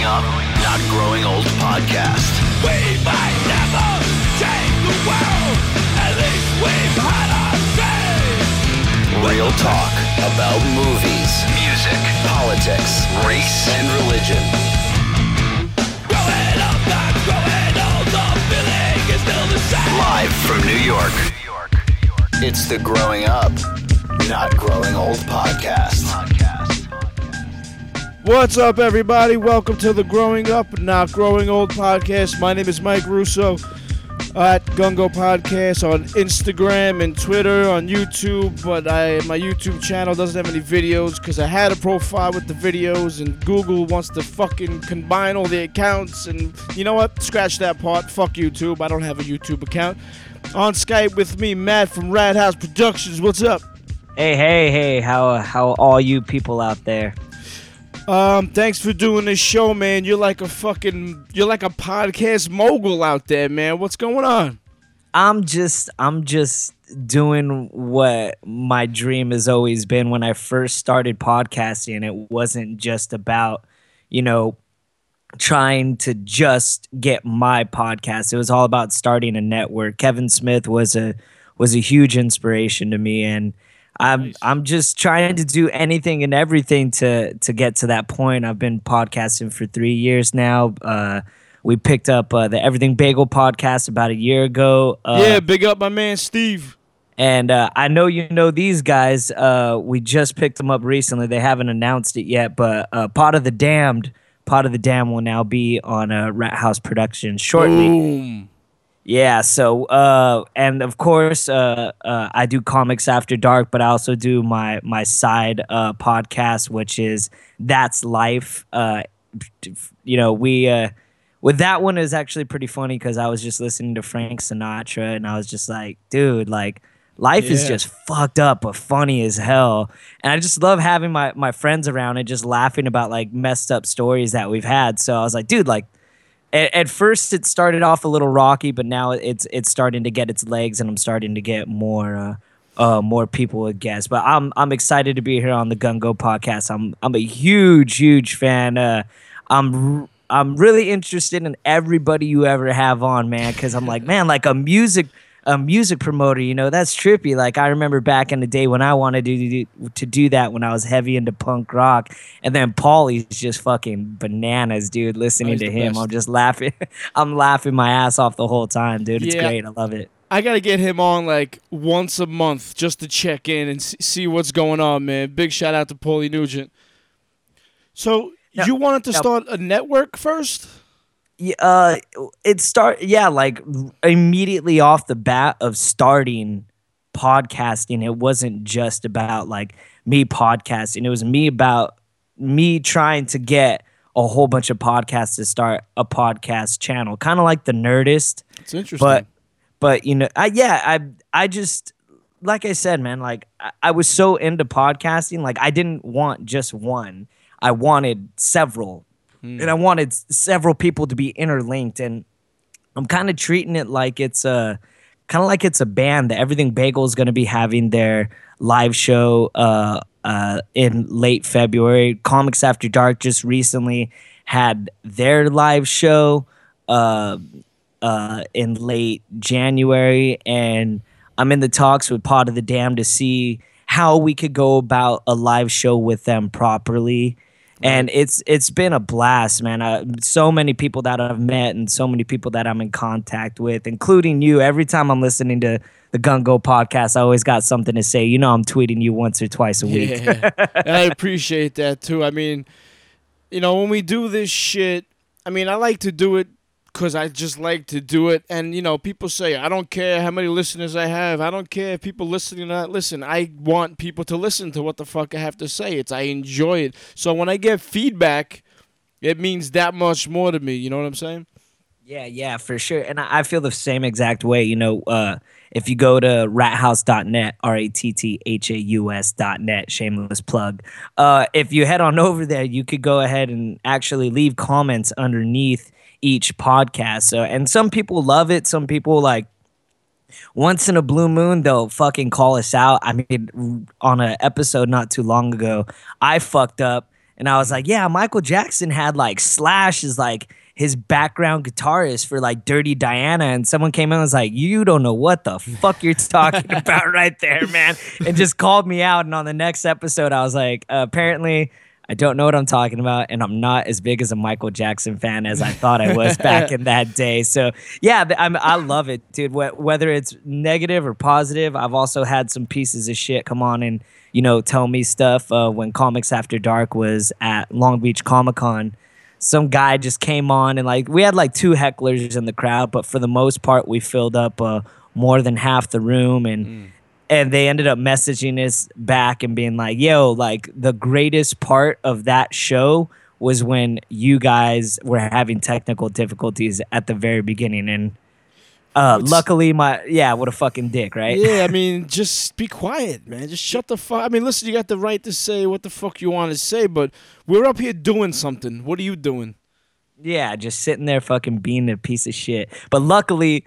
Growing Up, Not Growing Old podcast. We might never change the world. At least we've had our say. Real talk about movies, music, politics, race, and religion. Growing up, not growing old. The feeling is still the same. Live from New York. New York. It's the Growing Up, Not Growing Old podcast. What's up, everybody? Welcome to the Growing Up, Not Growing Old podcast. My name is Mike Russo at Gungo Podcast on Instagram and Twitter, on YouTube. But I, my YouTube channel doesn't have any videos because I had a profile with the videos, and Google wants to fucking combine all the accounts. And you know what? Scratch that part. Fuck YouTube. I don't have a YouTube account. On Skype with me, Matt from Rat House Productions. What's up? Hey, hey, hey! How how all you people out there? Um, thanks for doing this show, man. You're like a fucking, you're like a podcast mogul out there, man. What's going on? I'm just I'm just doing what my dream has always been when I first started podcasting. It wasn't just about, you know, trying to just get my podcast. It was all about starting a network. Kevin Smith was a was a huge inspiration to me and I'm Nice. I'm just trying to do anything and everything to to get to that point. I've been podcasting for 3 years now. Uh we picked up uh, the Everything Bagel podcast about a year ago. Uh, yeah, big up my man Steve. and uh, I know you know these guys. Uh, we just picked them up recently. They haven't announced it yet, but uh, Pot of the Damned, Pot of the Damned will now be on a Rat House production shortly. Boom. Yeah. So, uh, and of course, uh, uh, I do comics after dark, but I also do my my side uh, podcast, which is That's Life. Uh, you know, we uh, with that one is actually pretty funny because I was just listening to Frank Sinatra, and I was just like, dude, like. Life is just fucked up but funny as hell. And I just love having my, my friends around and just laughing about like messed up stories that we've had. So I was like, dude, like at, at first it started off a little rocky, but now it's it's starting to get its legs, and I'm starting to get more uh, uh, more people to guess. But I'm I'm excited to be here on the Gungo podcast. I'm I'm a huge huge fan. Uh, I'm I'm really interested in everybody you ever have on, man, because I'm like, man, like a music a music promoter, you know, that's trippy. Like I remember back in the day when I wanted to do to do that when I was heavy into punk rock, and then Paulie's just fucking bananas, dude. Listening to him, best. I'm just laughing. I'm laughing my ass off the whole time, dude. It's Yeah. great. I love it. I gotta get him on like once a month just to check in and see what's going on, man. Big shout out to Paulie Nugent. So Yeah. you wanted to Yeah. start a network first? Yeah, uh, it start yeah, like immediately off the bat of starting podcasting, it wasn't just about like me podcasting. It was me about me trying to get a whole bunch of podcasts to start a podcast channel, kind of like the Nerdist. It's interesting. but but you know I, yeah i i just like i said man like I, I was so into podcasting like i didn't want just one i wanted several and i wanted several people to be interlinked and i'm kind of treating it like it's a kind of like it's a band that everything bagel is going to be having their live show uh uh in late february comics after dark just recently had their live show uh uh, in late January, and I'm in the talks with Pot of the Dam to see how we could go about a live show with them properly. And it's it's been a blast, man. Uh, so many people that I've met and so many people that I'm in contact with, including you. Every time I'm listening to the Gungo podcast, I always got something to say. You know, I'm tweeting you once or twice a week. Yeah, and I appreciate that too. I mean, you know, when we do this shit, I mean, I like to do it because I just like to do it. And you know, people say I don't care how many listeners I have. I don't care if people listening or not listen. I want people to listen to what the fuck I have to say. It's I enjoy it. So when I get feedback, it means that much more to me. You know what I'm saying? Yeah, yeah, for sure. And I I feel the same exact way. You know, uh, if you go to rathouse.net, R A T T H A U S.net, shameless plug. Uh, if you head on over there, you could go ahead and actually leave comments underneath each podcast. So, and some people love it. Some people like once in a blue moon they'll fucking call us out. I mean, on an episode not too long ago, I fucked up And I was like, yeah, Michael Jackson had like Slash is like his background guitarist for like Dirty Diana. And someone came in and was like, you don't know what the fuck you're talking about right there, man. And just called me out. And on the next episode, I was like, uh, apparently. I don't know what I'm talking about, and I'm not as big as a Michael Jackson fan as I thought I was back in that day. So yeah, I'm, I love it, dude. Wh- Whether it's negative or positive, I've also had some pieces of shit come on and you know tell me stuff. Uh, when Comics After Dark was at Long Beach Comic Con, some guy just came on and like we had like two hecklers in the crowd, but for the most part, we filled up uh, more than half the room and and they ended up messaging us back and being like, "Yo, like the greatest part of that show was when you guys were having technical difficulties at the very beginning." And uh, luckily, my yeah, what a fucking dick, right? Yeah, I mean, just be quiet, man. Just shut the fuck. I mean, listen, you got the right to say what the fuck you want to say, but we're up here doing something. What are you doing? Yeah, just sitting there fucking being a piece of shit. But luckily,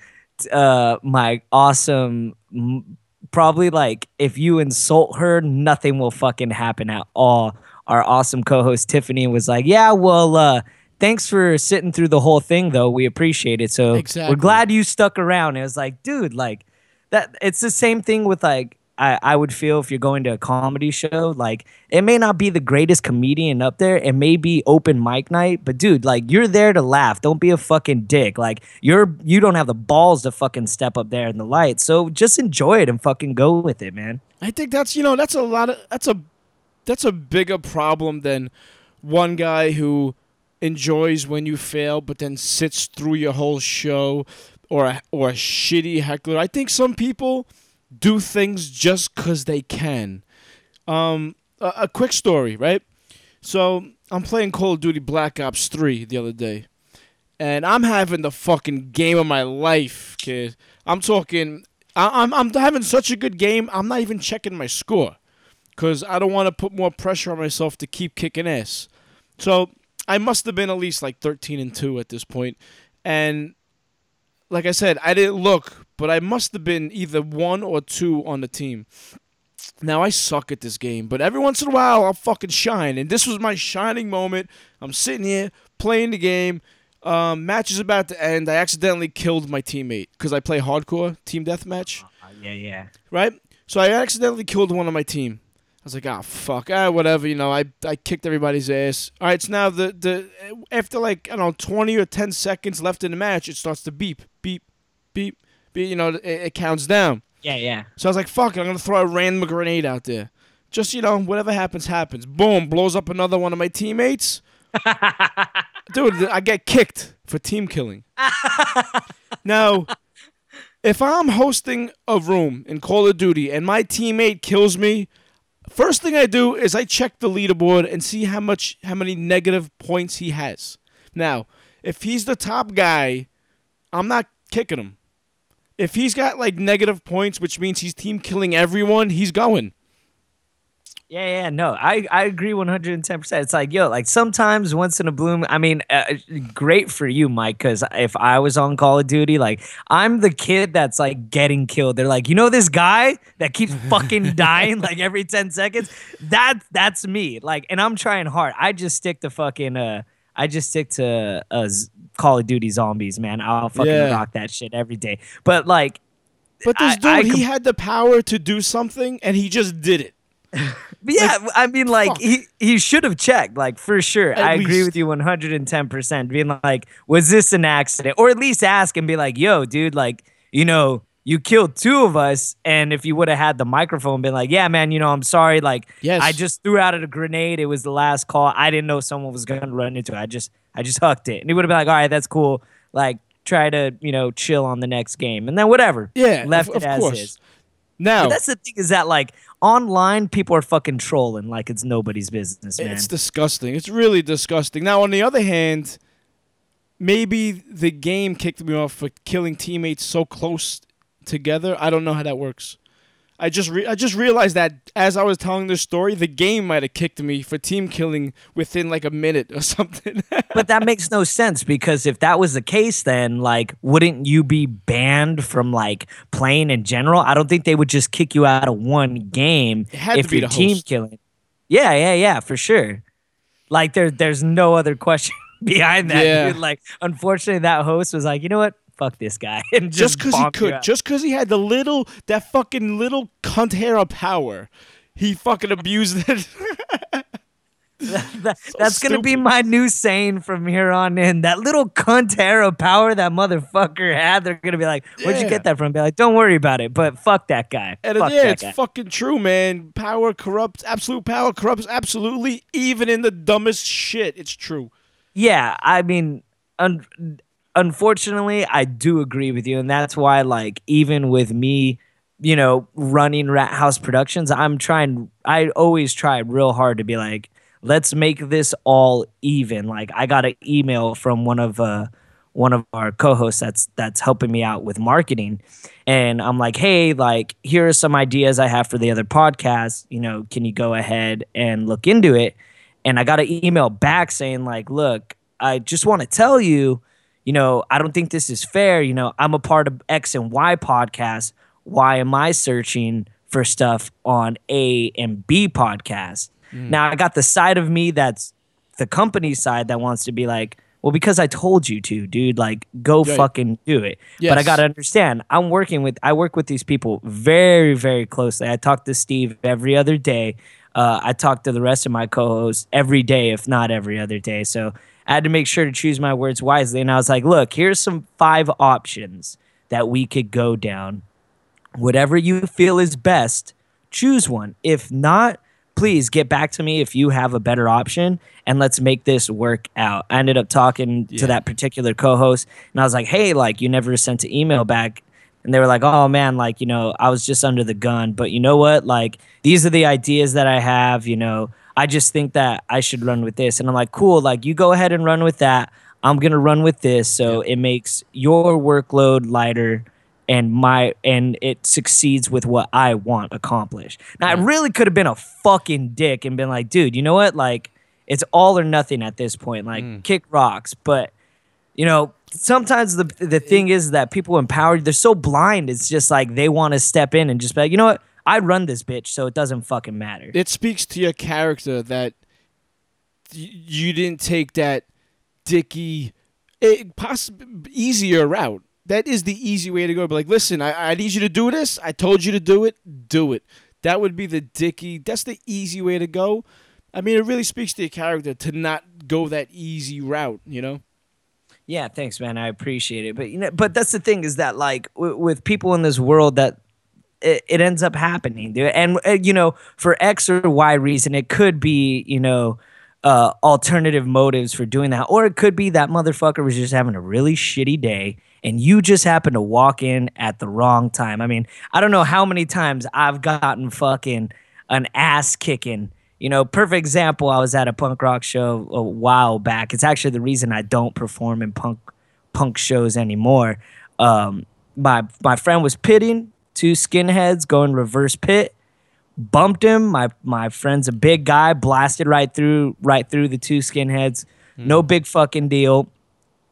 uh, my awesome, probably like if you insult her, nothing will fucking happen at all. Our awesome co-host Tiffany was like, "Yeah, well, uh, thanks for sitting through the whole thing, though. We appreciate it. So Exactly. we're glad you stuck around." It was like, dude, like that. It's the same thing with like. I, I would feel if you're going to a comedy show, like it may not be the greatest comedian up there. It may be open mic night, but dude, like you're there to laugh. Don't be a fucking dick. Like you're you don't have the balls to fucking step up there in the light. So just enjoy it and fucking go with it, man. I think that's you know that's a lot of that's a that's a bigger problem than one guy who enjoys when you fail, but then sits through your whole show, or a, or a shitty heckler. I think some people do things just because they can. Um, a, a quick story, right? So I'm playing Call of Duty Black Ops 3 the other day, and I'm having the fucking game of my life, kid. I'm talking. I, I'm I'm having such a good game. I'm not even checking my score, cause I don't want to put more pressure on myself to keep kicking ass. So I must have been at least like 13 and two at this point, and like I said, I didn't look, but I must have been either one or two on the team. Now I suck at this game, but every once in a while I'll fucking shine, and this was my shining moment. I'm sitting here playing the game. Um, match is about to end. I accidentally killed my teammate because I play hardcore team deathmatch, yeah, yeah. right? So I accidentally killed one on my team. I was like, ah, fuck, ah, whatever, you know. I, I kicked everybody's ass. All right, so now the the after like I don't know twenty or ten seconds left in the match, it starts to beep, beep, beep, You know, it, it counts down. Yeah, yeah. So I was like, fuck it, I'm gonna throw a random grenade out there. Just you know, whatever happens, happens. Boom, blows up another one of my teammates. Dude, I get kicked for team killing. now, if I'm hosting a room in Call of Duty and my teammate kills me, first thing I do is I check the leaderboard and see how much how many negative points he has. Now, if he's the top guy, I'm not kicking him. If he's got like negative points, which means he's team killing everyone, he's going. Yeah, yeah, no, I, I agree 110%. It's like, yo, like sometimes once in a bloom, I mean, uh, great for you, Mike, because if I was on Call of Duty, like, I'm the kid that's like getting killed. They're like, you know, this guy that keeps fucking dying like every 10 seconds? That, that's me. Like, and I'm trying hard. I just stick to fucking, uh, I just stick to uh, Call of Duty zombies, man. I'll fucking Yeah. rock that shit every day. But like, But this I- dude, I he had the power to do something, and he just did it. Yeah, I mean, like fuck. he he should have checked, like for sure. At I agree with you one hundred and ten percent. Being like, was this an accident, or at least ask and be like, "Yo, dude, like, you know, you killed two of us, and if you would have had the microphone, been like, yeah, man, you know, I'm sorry, like, Yes. I just threw out a grenade. It was the last call. I didn't know someone was gonna run into it. I just I just hucked it, and he would have been like, all right, that's cool. Like, try to you know chill on the next game, and then whatever. Yeah, left of, it of as course. is. Now, But that's the thing is that like online people are fucking trolling like it's nobody's business, man. It's disgusting. It's really disgusting. Now, on the other hand, maybe the game kicked me off for killing teammates so close together. I don't know how that works. I just re- I just realized that as I was telling this story, the game might have kicked me for team killing within like a minute or something. but that makes no sense because if that was the case then like wouldn't you be banned from like playing in general? I don't think they would just kick you out of one game It had to if be you're team host. killing. Yeah, yeah, yeah, for sure. Like there, there's no other question behind that. Yeah. Dude. Like, unfortunately, that host was like, you know what? Fuck this guy, and just because he could, just because he had the little, that fucking little cunt hair of power, he fucking abused it. That- that's gonna be my new saying from here on in. That little cunt hair of power that motherfucker had. They're gonna be like, "Where'd you get that from?" Be like, "Don't worry about it." But fuck that guy. And fuck yeah, that it's guy. fucking true, man. Power corrupts. Absolute power corrupts absolutely, even in the dumbest shit. It's true. yeah, I mean, un- unfortunately, I do agree with you, and that's why, like, even with me, you know, running Rat House Productions, I'm trying. I always try real hard to be like, let's make this all even. Like, I got an email from one of uh one of our co-hosts that's that's helping me out with marketing and i'm like hey like here are some ideas i have for the other podcasts you know can you go ahead and look into it and i got an email back saying like look i just want to tell you you know i don't think this is fair you know i'm a part of x and y podcast why am i searching for stuff on a and b podcast now i got the side of me that's the company side that wants to be like, well, because I told you to, dude, like go Right. fucking do it. But I gotta understand, I'm working with I work with these people very, very closely. I talk to Steve every other day. Uh, I talk to the rest of my co-hosts every day, if not every other day. So I had to make sure to choose my words wisely. And I was like, look, here's some five options that we could go down whatever you feel is best, choose one. If not, please get back to me if you have a better option and let's make this work out. I ended up talking Yeah. to that particular co-host and I was like, "Hey, like you never sent an email back." And they were like, "Oh man, like, you know, I was just under the gun, but you know what? Like these are the ideas that I have, you know. I just think that I should run with this." And I'm like, "Cool, like you go ahead and run with that. I'm going to run with this so it makes your workload lighter and my and it succeeds with what I want accomplished. Now I really could have been a fucking dick and been like, dude, you know what? Like it's all or nothing at this point. Like mm. kick rocks, but you know, sometimes the the thing is that people empowered, they're so blind. It's just like they want to step in and just be like, you know what? I run this bitch, so it doesn't fucking matter. It speaks to your character that you didn't take that dicky, eh, poss- easier route. That is the easy way to go. But like, listen, I, I need you to do this. I told you to do it. Do it. That would be the dicky. That's the easy way to go. I mean, it really speaks to your character to not go that easy route. You know. Yeah, thanks, man. I appreciate it. But you know, but that's the thing is that like w- with people in this world that it, ends up happening, dude. And uh, you know, for X or Y reason, it could be you know uh, alternative motives for doing that, or it could be that motherfucker was just having a really shitty day. And you just happen to walk in at the wrong time. I mean, I don't know how many times I've gotten fucking an ass kicking. You know, perfect example. I was at a punk rock show a while back. It's actually the reason I don't perform in punk punk shows anymore. Um, my my friend was pitting two skinheads going reverse pit, bumped him. My my friend's a big guy, blasted right through right through the two skinheads. Hmm. No big fucking deal.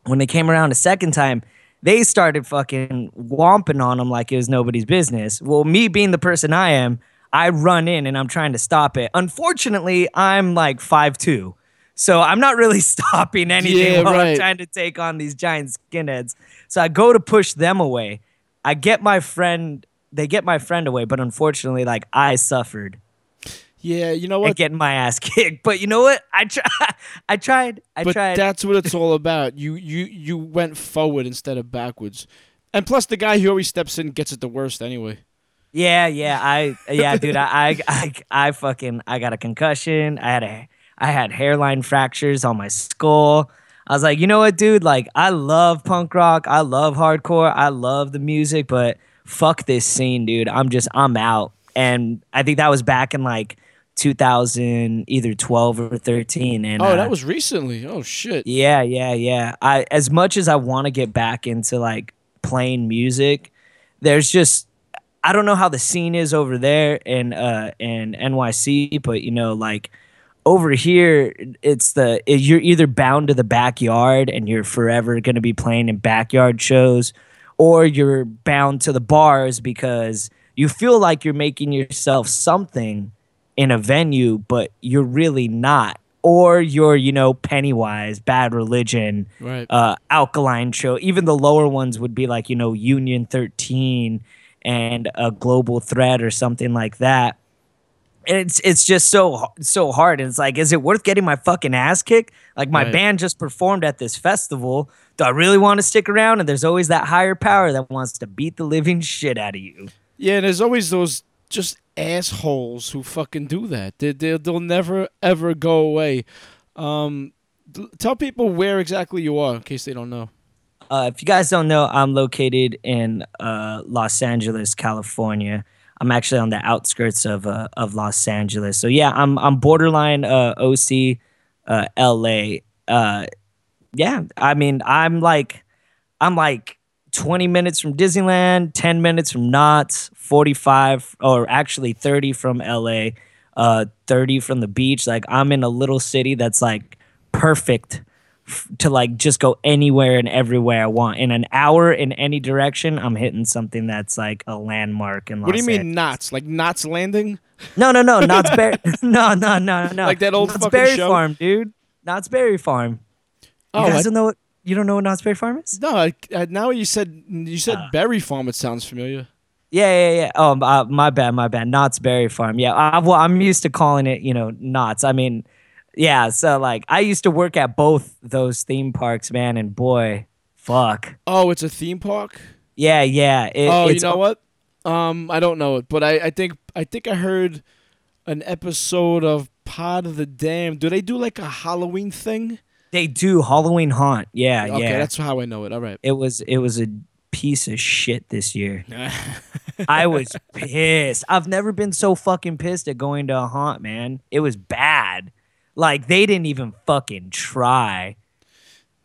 When they came around a second time, they started fucking womping on him like it was nobody's business. Well, me being the person I am, I run in and I'm trying to stop it. Unfortunately, I'm like five two. So I'm not really stopping anything Yeah, while I'm trying to take on these giant skinheads. So I go to push them away. I get my friend, they get my friend away, but unfortunately, like I suffered Yeah, you know at what? getting my ass kicked. But you know what? I try I tried. I but tried. that's what it's all about. You you you went forward instead of backwards. And plus, the guy who always steps in gets it the worst anyway. Yeah, yeah, I yeah, dude, I, I I I fucking I got a concussion. I had a I had hairline fractures on my skull. I was like, you know what, dude? Like, I love punk rock. I love hardcore. I love the music, but fuck this scene, dude. I'm just I'm out. And I think that was back in like 2000, either 12 or 13. And Oh, uh, that was recently. Oh shit. yeah, yeah, yeah. I as much as I want to get back into like playing music, there's just I don't know how the scene is over there in uh in NYC, but you know, like over here, it's the you're either bound to the backyard and you're forever going to be playing in backyard shows, or you're bound to the bars because you feel like you're making yourself something in a venue, but you're really not or you're, you know Pennywise, Bad Religion, Right. uh, Alkaline Trio. Even the lower ones would be like you know Union Thirteen and a Global Threat or something like that. And it's it's just so so hard. And it's like, is it worth getting my fucking ass kicked? Like my Right. band just performed at this festival. Do I really want to stick around? And there's always that higher power that wants to beat the living shit out of you. Yeah, and there's always those just assholes who fucking do that. They, they, they'll never, ever go away. Um, tell people where exactly you are in case they don't know. Uh, if you guys don't know, I'm located in uh, Los Angeles, California. I'm actually on the outskirts of uh, of Los Angeles. So yeah, I'm I'm borderline uh, OC, uh, LA. Uh, yeah, I mean I'm like I'm like 20 minutes from Disneyland, 10 minutes from Knott's, 45 or actually 30 from LA, uh, 30 from the beach. Like I'm in a little city that's like perfect f- to like just go anywhere and everywhere I want. In an hour in any direction, I'm hitting something that's like a landmark in Los What do you mean Angeles. knots? Like knots landing? No, no, no, Knott's Berry. no, no, no, no. Like that old Knott's fucking Berry show? Farm, dude. Knott's Berry Farm. You Oh, guys I- don't know what you don't know what Knott's Berry Farm is? No, I, I, now you said you said Uh. berry farm. It sounds familiar. Yeah, yeah, yeah. Oh, uh, my bad, my bad. Knott's Berry Farm. Yeah, I, well, I'm used to calling it, you know, Knott's. I mean, yeah. So like, I used to work at both those theme parks, man, and boy, fuck. Oh, it's a theme park. Yeah, yeah. It, oh, you know what? Um, I don't know it, but I, I think I think I heard an episode of Pod of the Dam. Do they do like a Halloween thing? They do Halloween Haunt. Yeah, Okay, yeah. that's how I know it. All right. it was it was a piece of shit this year. I was pissed. I've never been so fucking pissed at going to a haunt, man. It was bad. Like they didn't even fucking try.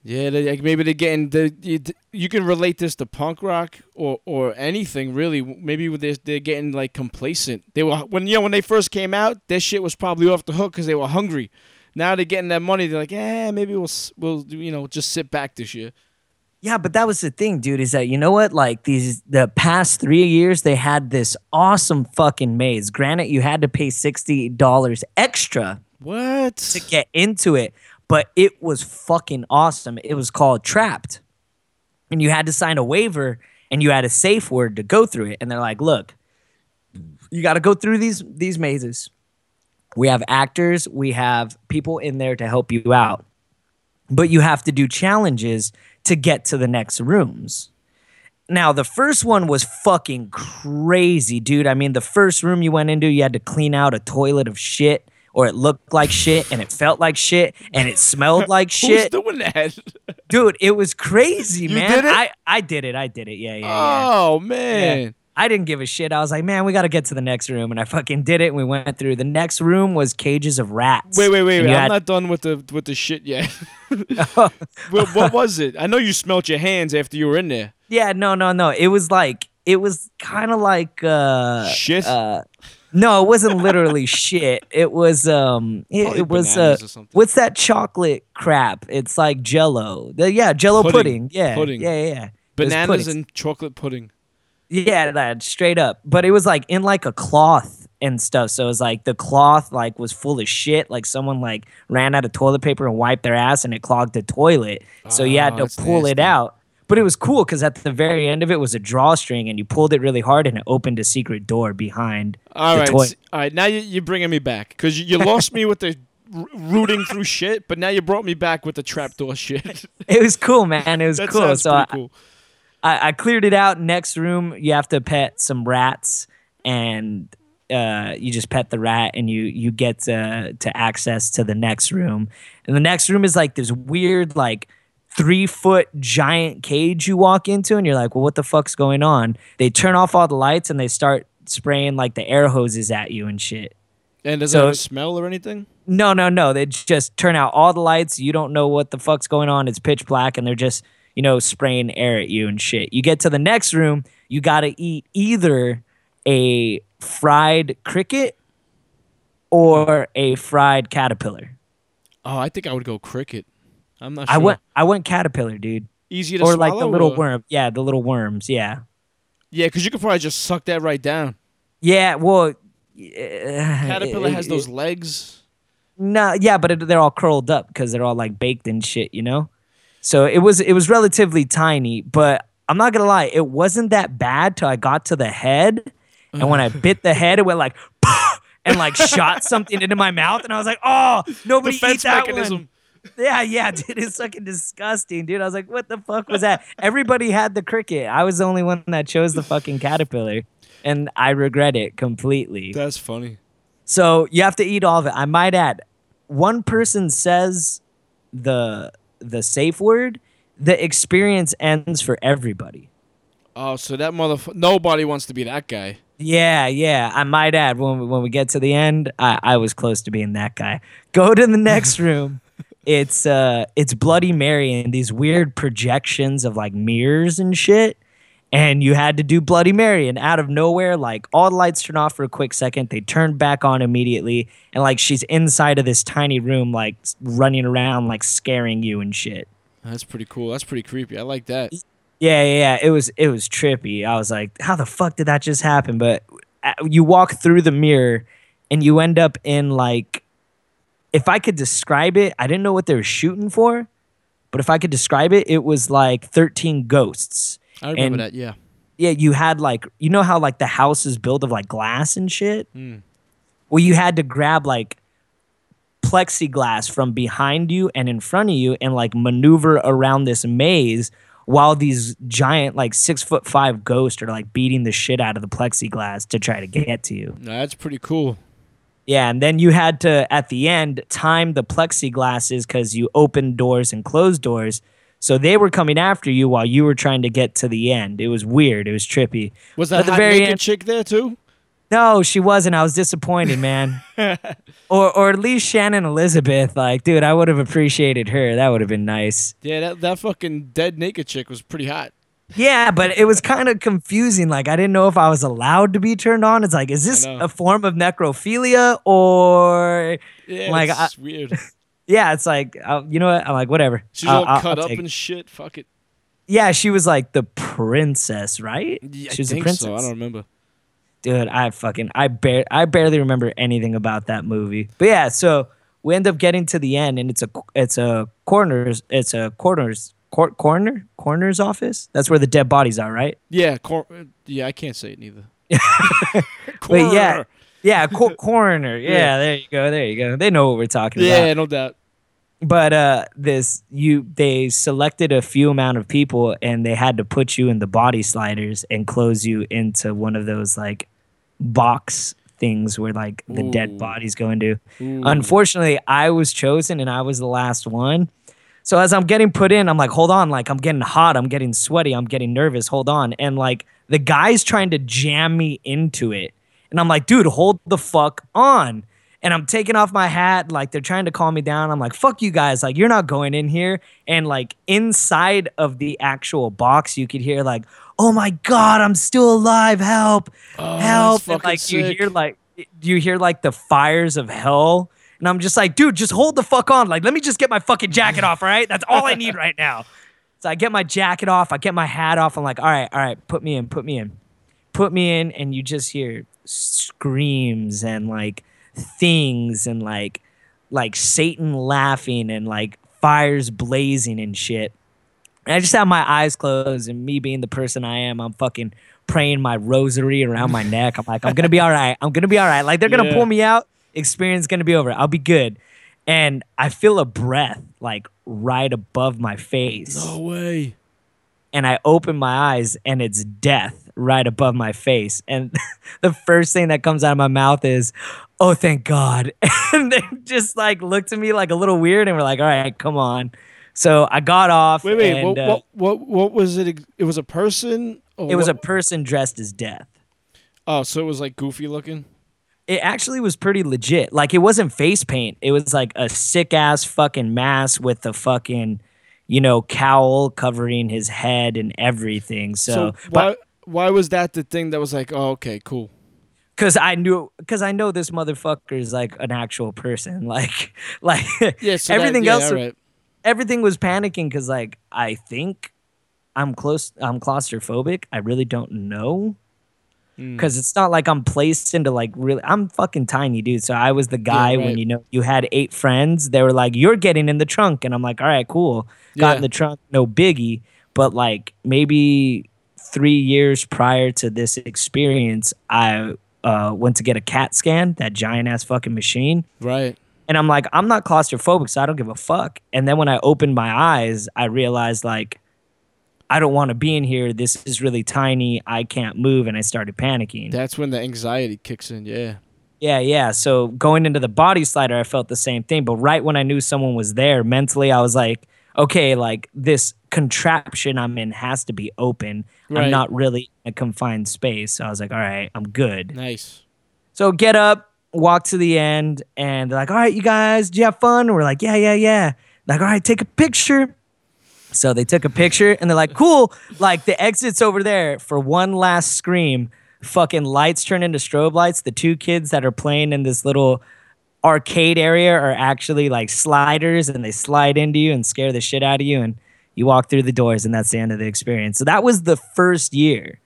Yeah, they, like maybe they're getting the you, you can relate this to punk rock or or anything really. Maybe they're they're getting like complacent. They were when you know when they first came out, their shit was probably off the hook because they were hungry. Now they're getting that money. They're like, yeah, maybe we'll we'll you know just sit back this year. Yeah, but that was the thing, dude, is that you know what? Like these the past three years they had this awesome fucking maze. Granted, you had to pay sixty dollars extra What? to get into it, but it was fucking awesome. It was called Trapped. And you had to sign a waiver and you had a safe word to go through it. And they're like, look, you got to go through these these mazes. We have actors, we have people in there to help you out. But you have to do challenges to get to the next rooms. Now, the first one was fucking crazy, dude. I mean, the first room you went into, you had to clean out a toilet of shit, or it looked like shit, and it felt like shit, and it smelled like shit. Who's doing that? Dude, it was crazy, You man. I, I did it. I did it. Yeah, yeah, yeah. oh Yeah. man. I didn't give a shit. I was like, man, we got to get to the next room. And I fucking did it. And we went through. The next room was cages of rats. Wait, wait, wait. Wait. I'm had- not done with the with the shit yet. what, what was it? I know you smelt your hands after you were in there. Yeah, no, no, no. It was like, it was kind of like, uh, Shit? Uh, no, it wasn't literally shit. It was, um, it, it was, uh, bananas or something. what's that chocolate crap? It's like jello. The- yeah, jello Pudding. pudding. Yeah. Pudding. Yeah, yeah, yeah. Bananas and chocolate pudding. Yeah, that straight up. But it was like in like a cloth and stuff. So it was like the cloth like was full of shit. Like someone like ran out of toilet paper and wiped their ass and it clogged the toilet. So you had Oh, to pull it out. But it was cool because at the very end of it was a drawstring and you pulled it really hard and it opened a secret door behind All the right, all right. Now you, you're bringing me back because you, you lost me with the rooting through shit, but now you brought me back with the trapdoor shit. It was cool, man. It was that cool. So pretty I, cool. I, I cleared it out. Next room, you have to pet some rats, and uh, you just pet the rat, and you you get to to access to the next room. And the next room is like this weird, like three foot giant cage you walk into, and you're like, well, what the fuck's going on? They turn off all the lights and they start spraying like the air hoses at you and shit. And does so- it have a smell or anything? No, no, no. They just turn out all the lights. You don't know what the fuck's going on. It's pitch black, and they're just, you know, spraying air at you and shit. You get to the next room, you got to eat either a fried cricket or a fried caterpillar. Oh, I think I would go cricket. I'm not sure. I went, I went caterpillar, dude, easy to swallow. or like the little or- worm. Yeah, the little worms. Yeah, Yeah, because you could probably just suck that right down. yeah. Well, Caterpillar has those legs. No, yeah, but it, they're all curled up because they're all like baked and shit, you know. So it was it was relatively tiny, but I'm not gonna lie, it wasn't that bad till I got to the head, and when I bit the head, it went like and like shot something into my mouth, and I was like, oh, nobody eat that mechanism. one. Yeah, yeah, dude, it's fucking disgusting, dude. I was like, what the fuck was that? Everybody had the cricket. I was the only one that chose the fucking caterpillar, and I regret it completely. That's funny. So you have to eat all of it. I might add, one person says the the safe word, the experience ends for everybody. Oh, so that motherfucker. Nobody wants to be that guy. Yeah, yeah. I might add when we, when we get to the end, I, I was close to being that guy. Go to the next room. It's uh it's Bloody Mary and these weird projections of like mirrors and shit. And you had to do Bloody Mary, and out of nowhere, like all the lights turn off for a quick second, they turn back on immediately, and like she's inside of this tiny room, like running around, like scaring you and shit. That's pretty cool. That's pretty creepy. I like that. Yeah, yeah, yeah. It was it was trippy. I was like, how the fuck did that just happen? But uh, you walk through the mirror and you end up in like if I could describe it, I didn't know what they were shooting for, but if I could describe it, it was like 13 ghosts. I remember And- that. Yeah. Yeah, you had like you know how like the house is built of like glass and shit? Mm. Well, you had to grab like plexiglass from behind you and in front of you and like maneuver around this maze while these giant like six foot five ghosts are like beating the shit out of the plexiglass to try to get to you. That's pretty cool. Yeah, and then you had to at the end time the plexiglasses because you opened doors and closed doors. So they were coming after you while you were trying to get to the end. It was weird. It was trippy. Was that the very naked end- chick there too? No, she wasn't. I was disappointed, man. or or at least Shannon Elizabeth. Like, dude, I would have appreciated her. That would have been nice. Yeah, that that fucking dead naked chick was pretty hot. Yeah, but it was kind of confusing. Like, I didn't know if I was allowed to be turned on. It's like, is this a form of necrophilia or Yeah, Like, it's weird. yeah? It's like, uh, you know what? I'm like, whatever. She's I'll- all I'll- cut I'll up and shit. Fuck it. yeah, she was like the princess, right? Yeah, she was I the princess. so. I don't remember. dude i fucking i bar- i barely remember anything about that movie but yeah so we end up getting to the end and it's a it's a corners it's a coroner's court coroner coroner's office that's where the dead bodies are right Yeah, cor- yeah. I can't say it neither. but yeah yeah cor- coroner yeah, Yeah. there you go there you go they know what we're talking Yeah, about Yeah, no doubt. but uh this you they selected a few amount of people and they had to put you in the body sliders and close you into one of those like box things where like the Ooh. dead bodies go into Ooh. unfortunately i was chosen and i was the last one so as i'm getting put in i'm like hold on like i'm getting hot i'm getting sweaty i'm getting nervous hold on. And like the guy's trying to jam me into it. And i'm like dude hold the fuck on. And i'm taking off my hat like they're trying to calm me down. I'm like fuck you guys like you're not going in here. And like inside of the actual box you could hear like oh my god i'm still alive help Oh, help. And like you hear like do you hear like the fires of hell and i'm just like dude just hold the fuck on like let me just get my fucking jacket off all right that's all i need right now so i get my jacket off i get my hat off i'm like all right all right put me in put me in put me in and you just hear screams and like things and like like satan laughing and like fires blazing and shit and I just have my eyes closed, and me being the person I am, I'm fucking praying my rosary around my neck. I'm like, I'm gonna be all right. I'm gonna be all right. Like they're gonna Yeah. pull me out. Experience gonna be over. I'll be good. And I feel a breath like right above my face, No way. and I open my eyes, and it's death right above my face. And the first thing that comes out of my mouth is, "Oh, thank God!" And they just like looked at me like a little weird, and we're like, "All right, come on." So I got off. Wait, wait. and, what, uh, what, what, what was it? It was a person. Or It was a person dressed as death. Oh, so it was like goofy looking. It actually was pretty legit. Like it wasn't face paint. It was like a sick ass fucking mask with the fucking, you know, cowl covering his head and everything. So, So but why why was that the thing that was like, oh, okay, cool. because I knew, because I know this motherfucker is like an actual person. Like, like Yeah. So everything that, yeah, else, right. everything was panicking because like I think I'm close, I'm claustrophobic. I really don't know. Because it's not like I'm placed into like really. I'm fucking tiny, dude. So I was the guy when right. you know you had eight friends. They were like, "You're getting in the trunk," and I'm like, "All right, cool." Got Yeah. in the trunk, no biggie. But like maybe three years prior to this experience, I uh, went to get a CAT scan, that giant ass fucking machine. Right. And I'm like, I'm not claustrophobic, so I don't give a fuck. And then when I opened my eyes, I realized like, I don't want to be in here. This is really tiny. I can't move, and I started panicking. That's when the anxiety kicks in. Yeah. yeah, yeah. So going into the body slider, I felt the same thing. But right when I knew someone was there, mentally, I was like, okay, like this contraption I'm in has to be open. Right. I'm not really in a confined space. So I was like, all right, I'm good. Nice. So get up, walk to the end, and they're like, all right, you guys, did you have fun? And we're like, yeah, yeah, yeah. Like, all right, take a picture. So they took a picture and they're like, cool. Like the exit's over there for one last scream. Fucking lights turn into strobe lights. The two kids that are playing in this little arcade area are actually like sliders and they slide into you and scare the shit out of you. And you walk through the doors and that's the end of the experience. So that was the first year.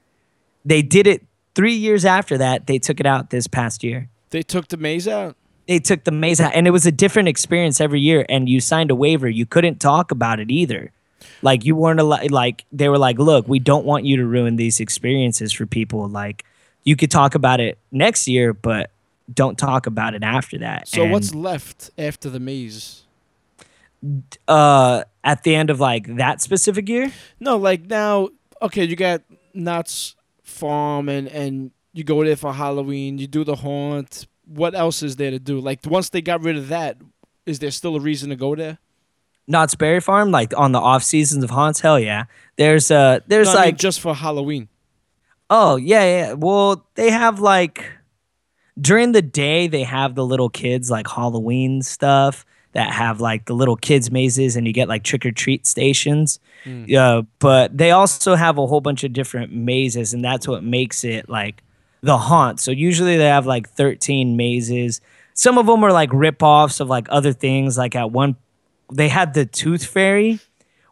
They did it three years after that. They took it out this past year They took the maze out. they took the maze out and it was a different experience every year and you signed a waiver you couldn't talk about it either like you weren't allowed like they were like look we don't want you to ruin these experiences for people like you could talk about it next year but don't talk about it after that So And, what's left after the maze? uh at the end of like that specific year No, like now, okay, you got Knott's Farm and and you go there for Halloween. You do the haunt. What else is there to do? Like once they got rid of that, is there still a reason to go there? Knott's Berry Farm, like on the off seasons of haunts, hell yeah. There's uh there's No, I mean, like just for Halloween. Oh, yeah, yeah. Well, they have like during the day they have the little kids like Halloween stuff that have like the little kids mazes and you get like trick or treat stations. Yeah, but they also have a whole bunch of different mazes and that's what makes it like the haunt. So usually they have like 13 mazes. Some of them are like rip-offs of like other things like at one they had the tooth fairy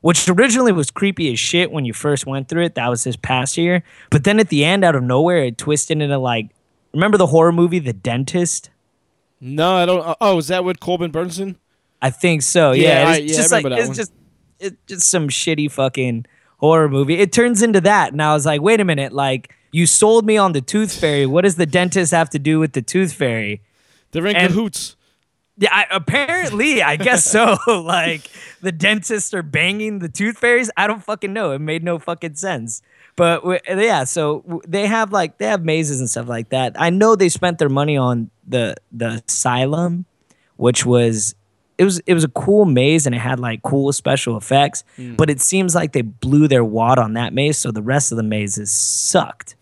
which originally was creepy as shit when you first went through it. That was this past year. But then at the end, out of nowhere, it twisted into like, remember the horror movie The Dentist? No, I don't. Uh, oh, is that with Corbin Bernsen? I think so. Yeah, Yeah, I- it's yeah, just like it's one. just it's just some shitty fucking horror movie. It turns into that, and I was like, wait a minute, like you sold me on the Tooth Fairy. What does the dentist have to do with the Tooth Fairy? They're in And- cahoots. Yeah, I, apparently, I guess so. like the dentists are banging the tooth fairies. I don't fucking know. It made no fucking sense. But yeah, so they have like they have mazes and stuff like that. I know they spent their money on the the asylum, which was it was it was a cool maze and it had like cool special effects. Hmm. But it seems like they blew their wad on that maze, so the rest of the mazes sucked.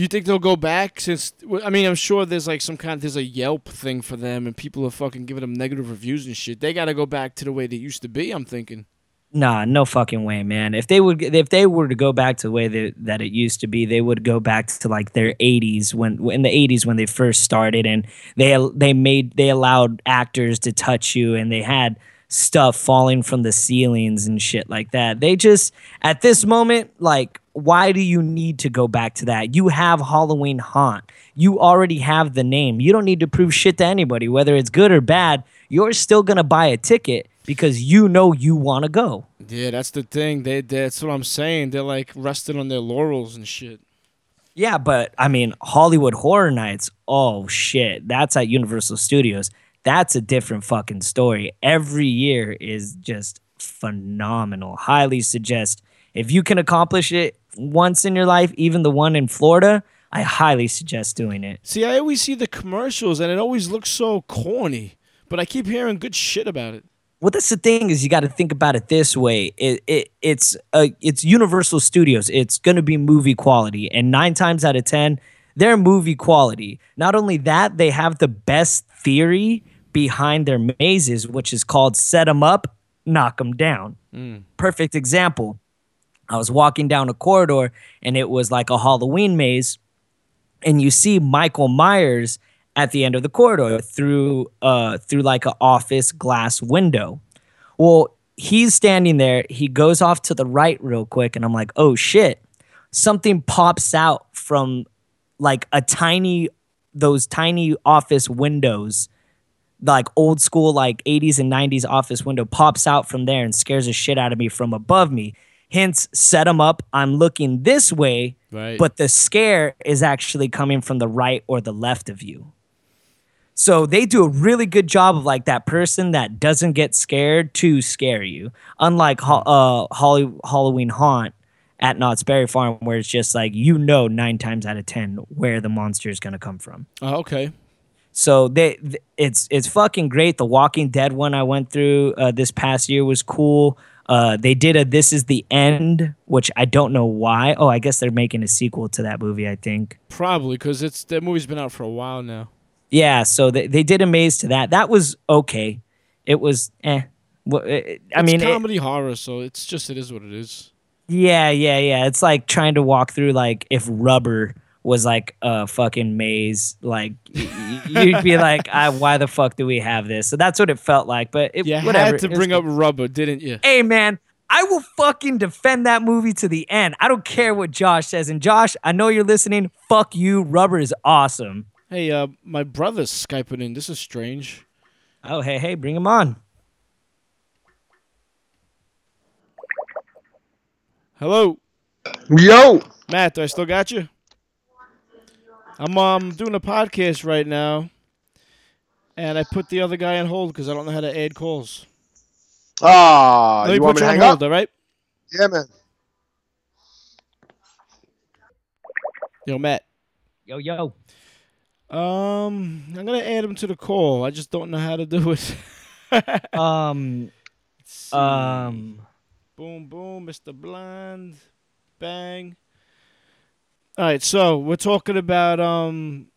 You think they'll go back? Since I mean, I'm sure there's like some kind. of There's a Yelp thing for them, and people are fucking giving them negative reviews and shit. They got to go back to the way they used to be. I'm thinking. Nah, no fucking way, man. If they would, if they were to go back to the way that, that it used to be, they would go back to like their 80s when in the 80s when they first started, and they they made they allowed actors to touch you, and they had stuff falling from the ceilings and shit like that. They just at this moment, like, why do you need to go back to that? You have Halloween Haunt. You already have the name. You don't need to prove shit to anybody, whether it's good or bad. You're still gonna buy a ticket because you know you want to go. Yeah, that's the thing. They that's what I'm saying. They're like resting on their laurels and shit. Yeah, but I mean, Hollywood Horror Nights, oh shit, that's at Universal Studios. That's a different fucking story. Every year is just phenomenal. Highly suggest if you can accomplish it once in your life, even the one in Florida, I highly suggest doing it. See, I always see the commercials, and it always looks so corny. But I keep hearing good shit about it. Well, that's the thing is you got to think about it this way. It, it it's uh, it's Universal Studios. It's going to be movie quality, and nine times out of ten, they're movie quality. Not only that, they have the best theory behind their mazes, which is called set them up, knock them down." Perfect example. I was walking down a corridor, and it was like a Halloween maze, and you see Michael Myers at the end of the corridor through uh through like an office glass window. Well, he's standing there. He goes off to the right real quick, and I'm like, oh shit! Something pops out from like a tiny those tiny office windows like old school like 80s and 90s office window pops out from there and scares the shit out of me from above me. Hence set them up. I'm looking this way Right. but the scare is actually coming from the right or the left of you. So they do a really good job of like that person that doesn't get scared to scare you. Unlike uh, Holly- halloween haunt at knott's berry farm where it's just like you know nine times out of ten where the monster is going to come from. Oh, okay. So they, th- it's it's fucking great. The Walking Dead one I went through uh, this past year was cool. Uh, they did a This Is the End, which I don't know why. Oh, I guess they're making a sequel to that movie. I think. Probably because it's that movie's been out for a while now. Yeah, so they they did a maze to that. That was okay. It was eh. Well, it- I It's mean, it- comedy horror, so it's just it is what it is. yeah, yeah, yeah. It's like trying to walk through like if rubber was like a fucking maze. Like y- y- you'd be like, ah, why the fuck do we have this? So that's what it felt like. But it, You whatever. had to bring up rubber, didn't you? Hey man, I will fucking defend that movie to the end. I don't care what Josh says. And Josh, I know you're listening. Fuck you. Rubber is awesome. Hey, uh, my brother's skyping in. This is strange. Oh hey hey, bring him on. Hello, Yo, Matt. Do I still got you? I'm um doing a podcast right now, and I put the other guy on hold because I don't know how to add calls. ah, Let me you want me you to hang hold, up? all right? Yeah, man. Yo, Matt. Yo yo. Um, I'm gonna add him to the call. I just don't know how to do it. Um um Boom, boom, Mr. Blind. Bang. All right, so we're talking about um.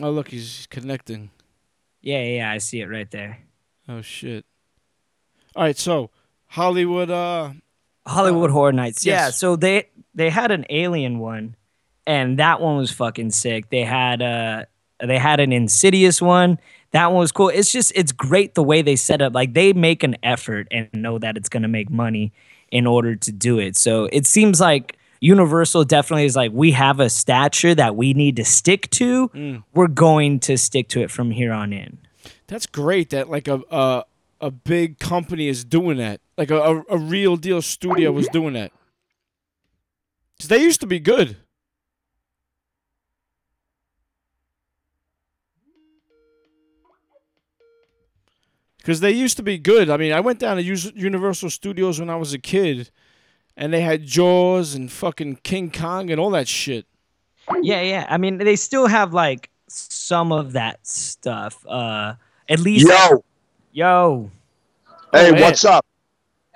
Oh look, he's connecting. yeah yeah, yeah, I see it right there. Oh shit. All right, so Hollywood. Uh, Hollywood Horror Nights. Yeah, yes. so they they had an alien one, and that one was fucking sick. They had uh they had an Insidious one. That one was cool. It's just it's great the way they set up. Like they make an effort and know that it's gonna make money in order to do it. So it seems like Universal definitely is like we have a stature that we need to stick to. Mm. We're going to stick to it from here on in. that's great that like a a a big company is doing that. Like a a, a real deal studio was doing that. Cause they used to be good. Because they used to be good. I mean, I went down to Universal Studios when I was a kid, and they had Jaws and fucking King Kong and all that shit. Yeah, yeah. I mean, they still have like some of that stuff. Uh at least Yo, yo. hey, man. what's up?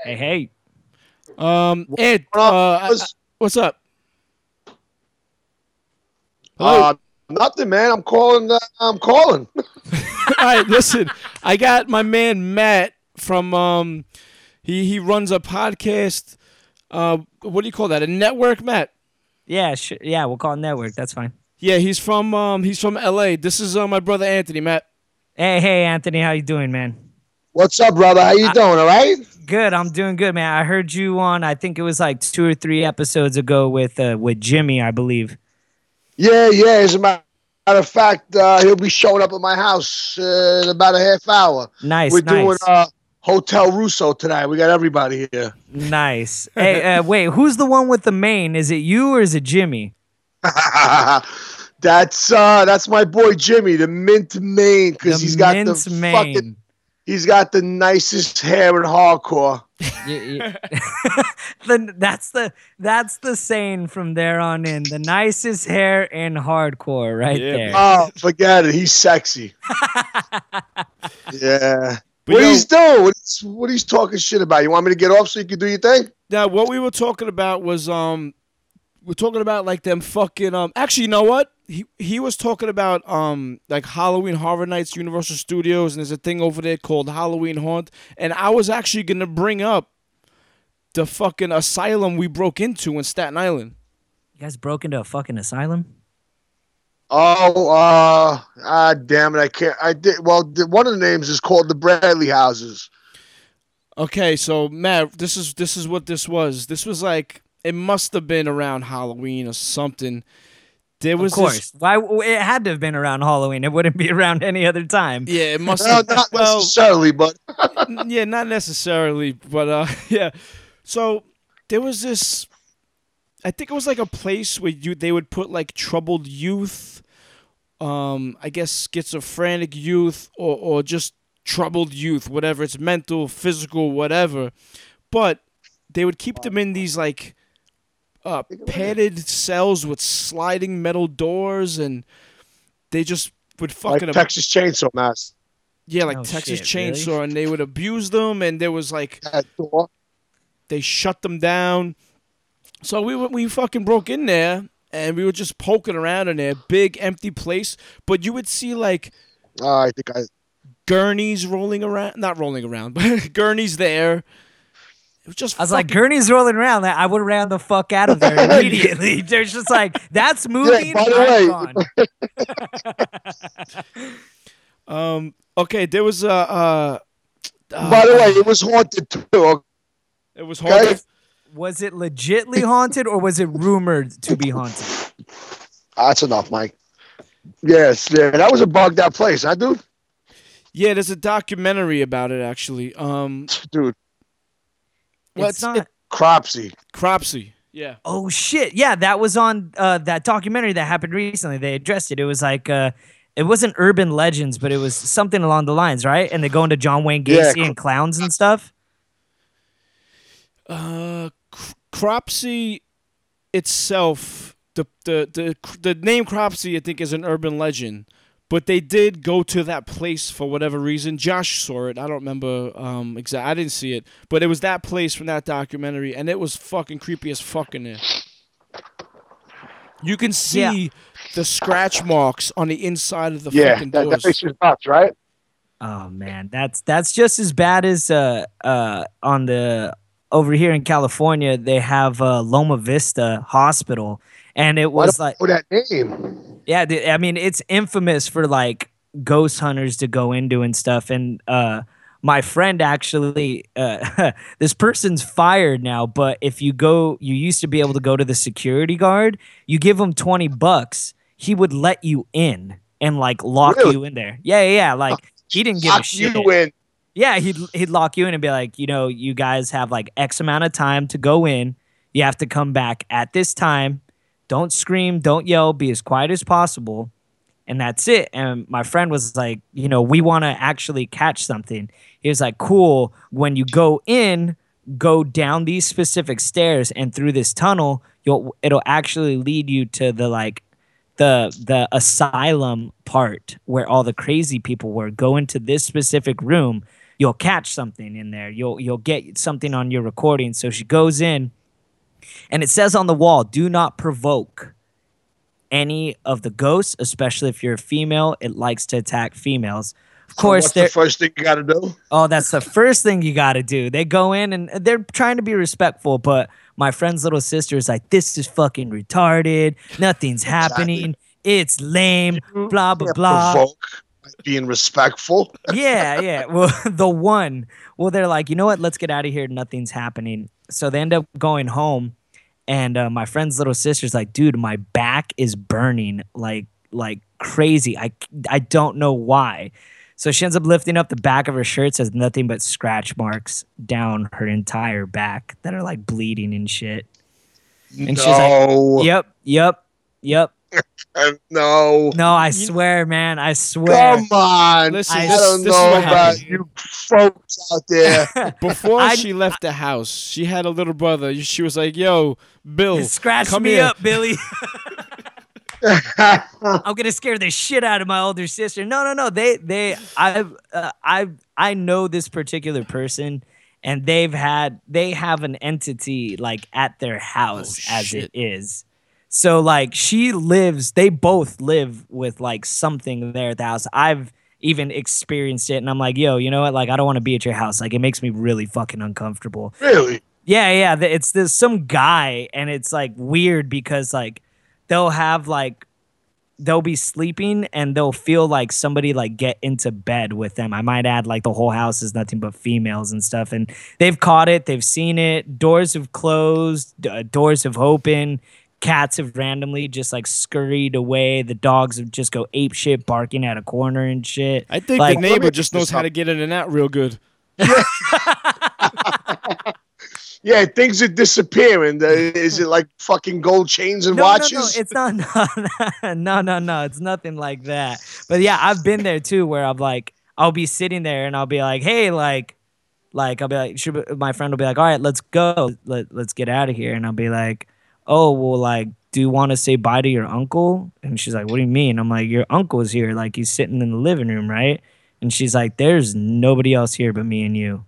Hey, hey. Um, Ed, What uh, I- fellas? I- what's up? Hello? Uh, nothing, man. I'm calling. Uh, I'm calling. All right, listen. I got my man Matt from um he he runs a podcast uh what do you call that? A network, Matt? Yeah, sure. Yeah, we'll call it network. That's fine. Yeah, he's from um he's from LA. This is uh, my brother Anthony, Matt. Hey, hey, Anthony, how you doing, man? What's up, brother? How you doing? All right? Good. I'm doing good, man. I heard you on. I think it was like two or three episodes ago with uh, with Jimmy, I believe. Yeah, yeah. As a matter of fact, uh, he'll be showing up at my house uh, in about a half hour. Nice, We're nice, doing uh, Hotel Russo tonight. We got everybody here. nice. hey, uh, wait, who's the one with the mane? Is it you or is it Jimmy? that's uh, that's my boy Jimmy, the mint mane, because he's got mint the mane. fucking. He's got the nicest hair in hardcore. Y- y- the, that's the that's the saying from there on in. The nicest hair in hardcore, right Yeah, there. Oh, forget it. He's sexy. yeah. But what yo- he's doing? What he's, what he's talking shit about? You want me to get off so you can do your thing? Now what we were talking about was um we're talking about like them fucking um actually you know what? He he was talking about um like Halloween Horror Nights Universal Studios and there's a thing over there called Halloween Haunt and I was actually gonna bring up the fucking asylum we broke into in Staten Island. You guys broke into a fucking asylum? Oh, uh, ah, damn it! I can't. I did. Well, the, one of the names is called the Bradley Houses. Okay, so Matt, this is this is what this was. This was like it must have been around Halloween or something. There was Of course. this. Why it had to have been around Halloween. It wouldn't be around any other time. Yeah, it must No, have. not well, necessarily, but yeah, not necessarily, but uh, yeah. So there was this. I think it was like a place where you they would put like troubled youth, um, I guess schizophrenic youth or or just troubled youth, whatever it's mental, physical, whatever. But they would keep them in these like uh, padded cells with sliding metal doors, and they just would fucking ab- Texas Chainsaw Mass. yeah, like Oh, Texas shit, really? Chainsaw, and they would abuse them, and there was like That door. they shut them down. So we went- we fucking broke in there and we were just poking around in there, big empty place. But you would see like Uh, I think I. gurneys rolling around, not rolling around, but gurneys there. It was just I was like, Gurney's rolling around. I would have ran the fuck out of there immediately. There's just like, that's moving. by the way- gone. um okay, there was a uh, uh By the way, it was haunted too. okay? it was haunted. Was it legitly haunted or was it rumored to be haunted? That's enough, Mike. Yes, yeah, that was a bugged out place, huh, dude? Yeah, there's a documentary about it actually. Um Dude, well, it's not. Cropsy. Cropsy. Yeah. Oh shit! Yeah, that was on uh, that documentary that happened recently. They addressed it. It was like uh, it wasn't urban legends, but it was something along the lines, right? And they go into John Wayne Yeah, Gacy and clowns and stuff. Uh, Cr- Cropsy itself, the, the the the name Cropsy, I think, is an urban legend. But they did go to that place for whatever reason. Josh saw it. I don't remember um exact. I didn't see it, but it was that place from that documentary, and it was fucking creepy as fuck in there. You can see Yeah. the scratch marks on the inside of the Yeah, fucking that, doors. that place is nuts, right? Oh man, that's that's just as bad as uh uh on the over here in California. They have uh, Loma Vista Hospital, and it was like know that name? Yeah, I mean it's infamous for like ghost hunters to go into and stuff. And uh, my friend actually, uh, this person's fired now. But if you go, you used to be able to go to the security guard. You give him twenty bucks, he would let you in and like lock Really? you in there. Yeah, yeah, yeah. Like he didn't give a Lock shit. you in. Yeah, he'd he'd lock you in and be like, you know, you guys have like X amount of time to go in. You have to come back at this time. Don't scream, don't yell, be as quiet as possible. And that's it. And my friend was like, you know, we want to actually catch something. He was like, cool. When you go in, go down these specific stairs and through this tunnel, you'll it'll actually lead you to the like the the asylum part where all the crazy people were go into this specific room you'll catch something in there you'll you'll get something on your recording so she goes in and it says on the wall do not provoke any of the ghosts especially if you're a female it likes to attack females of So course what's the first thing you got to do? Oh, that's the first thing you got to do. They go in and they're trying to be respectful, but my friend's little sister is like, "This is fucking retarded. Nothing's happening. It's lame. Blah blah blah." Provoke being respectful. yeah, yeah. Well, the one. Well, they're like, you know what? Let's get out of here. Nothing's happening. So they end up going home, and uh, my friend's little sister's like, dude, my back is burning like like crazy. I I don't know why. So she ends up lifting up the back of her shirt, says nothing but scratch marks down her entire back that are like bleeding and shit. And she's like, no, Yep, yep, yep. no. No, I swear, man, I swear. Come on. Listen, I this- don't this is know about happened. you folks out there. Before I- she left the house, she had a little brother. She was like, "Yo, Bill, Scratch come me here." up, Billy. I'm gonna scare the shit out of my older sister. No, no, no. They, they, I've, uh, I, I know this particular person, and they've had, they have an entity like at their house Oh, as shit. it is. So like she lives, they both live with like something there at the house. I've even experienced it, and I'm like, yo, you know what? Like I don't want to be at your house. Like it makes me really fucking uncomfortable. really? Yeah, yeah. It's this some guy, and it's like weird because like they'll have like they'll be sleeping and they'll feel like somebody like get into bed with them. I might add like the whole house is nothing but females and stuff, and they've caught it, they've seen it. Doors have closed, uh, doors have opened. Cats have randomly just like scurried away. The dogs have just go ape shit, barking at a corner and shit. I think Like- the neighbor just knows how to get in and out real good. Yeah, things are disappearing. Uh, Is it like fucking gold chains and no, watches? No, no, it's not. No, no, no, no, it's nothing like that. But yeah, I've been there too, where I'm like, I'll be sitting there and I'll be like, hey, like, like I'll be like, should, my friend will be like, all right, let's go, Let, let's get out of here, and I'll be like, oh, well, like, do you want to say bye to your uncle? And she's like, what do you mean? I'm like, your uncle's here, like he's sitting in the living room, right? And she's like, there's nobody else here but me and you.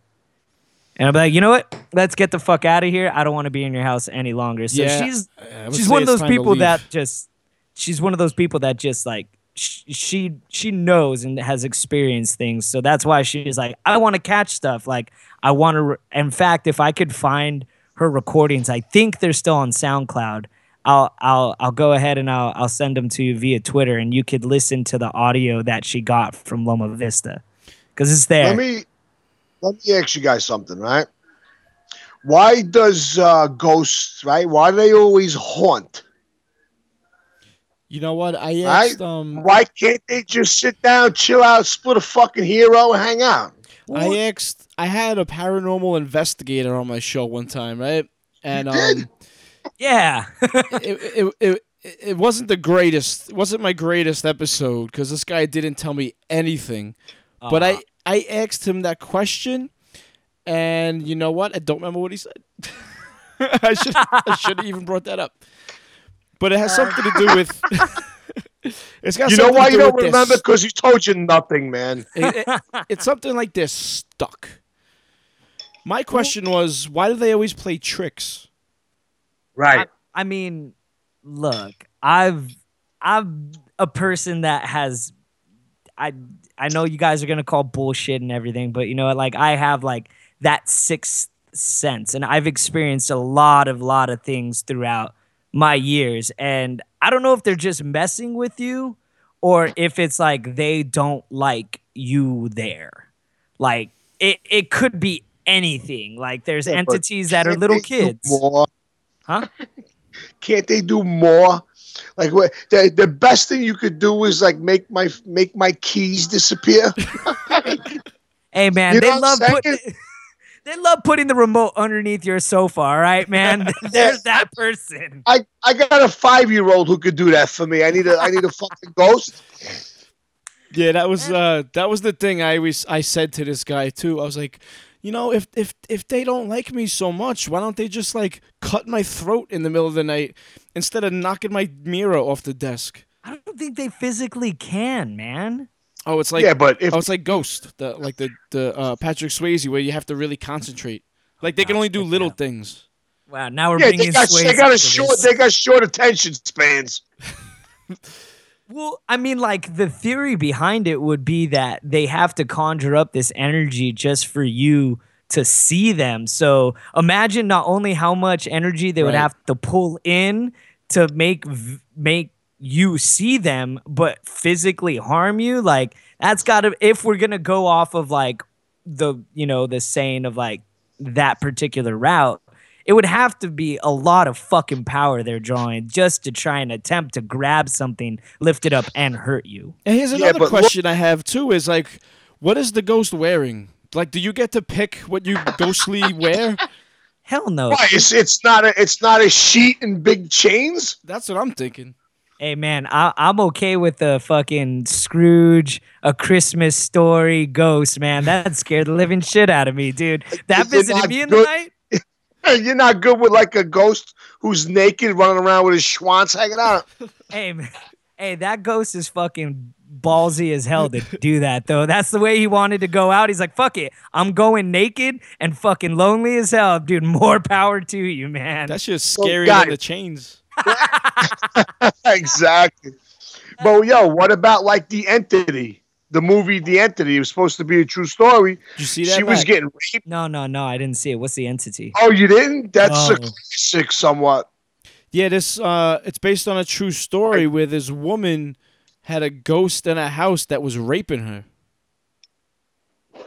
And I'm like, you know what? Let's get the fuck out of here. I don't want to be in your house any longer. So Yeah, she's she's one of those people that just she's one of those people that just like sh- she she knows and has experienced things so that's why she's like i want to catch stuff like i want to re- in fact if i could find her recordings i think they're still on soundcloud i'll i'll i'll go ahead and i'll i'll send them to you via twitter and you could listen to the audio that she got from loma vista because it's there Let me let me ask you guys something, right? Why does uh, ghosts, right? Why do they always haunt? You know what? I Right? asked um Why can't they just sit down, chill out, split a fucking hero, and hang out? I asked I had a paranormal investigator on my show one time, right? And did? um yeah it, it, it, it, it wasn't the greatest. It wasn't my greatest episode because this guy didn't tell me anything. But I I asked him that question, and you know what? I don't remember what he said. I should I should have even brought that up. But it has something to do with. it's got You know why to you do don't remember? Because he told you nothing, man. It- it- it's something like this stuck. My question was, why do they always play tricks? Right. I mean, look, I've I'm a person that has I I know you guys are gonna call bullshit and everything, but you know what? Like I have like that sixth sense, and I've experienced a lot of lot of things throughout my years, and I don't know if they're just messing with you or if it's like they don't like you there. Like it it could be anything. Like there's Yeah, entities that are little kids. More? Huh? Can't they do more? Like what? The, the best thing you could do is like make my make my keys disappear. Hey man, You they know what love I'm they love putting the remote underneath your sofa. All right, man. There's that person. I, I got a five year old who could do that for me. I need a I need a fucking ghost. Yeah, that was uh that was the thing I always I said to this guy too. I was like, you know, if if if they don't like me so much, why don't they just like cut my throat in the middle of the night instead of knocking my mirror off the desk? I don't think they physically can, man. Oh, it's like yeah, but if oh, it's like Ghost, the like the the uh, Patrick Swayze where you have to really concentrate. Like they can only do little things. Wow, now we're yeah, bringing they got Swayze they got a short this. they got short attention spans. Well, I mean, like the theory behind it would be that they have to conjure up this energy just for you to see them. So imagine not only how much energy they would Right. have to pull in to make make you see them, but physically harm you. Like that's got to. If we're gonna go off of like the you know the saying of like that particular route. It would have to be a lot of fucking power they're drawing just to try and attempt to grab something, lift it up, and hurt you. And here's another but look- question I have too: is like, what is the ghost wearing? Like, do you get to pick what you ghostly wear? Hell no. Why? It's, it's not a it's not a sheet and big chains. That's what I'm thinking. Hey man, I, I'm okay with the fucking Scrooge, a Christmas story ghost, man. That scared the living shit out of me, dude. That You're visited me in the good- night. You're not good with like a ghost who's naked running around with his schwanz hanging out. Hey, man. hey, that ghost is fucking ballsy as hell to do that though. That's the way he wanted to go out. He's like, fuck it, I'm going naked and fucking lonely as hell, dude. More power to you, man. That's just Well, scarier guys- than the chains. exactly. But yo, what about like the entity? The movie The Entity It was supposed to be a true story. Did you see that? She was getting raped. no, no, no, I didn't see it. What's the entity? Oh, you didn't? That's a classic somewhat. Yeah, this uh, it's based on a true story where this woman had a ghost in a house that was raping her.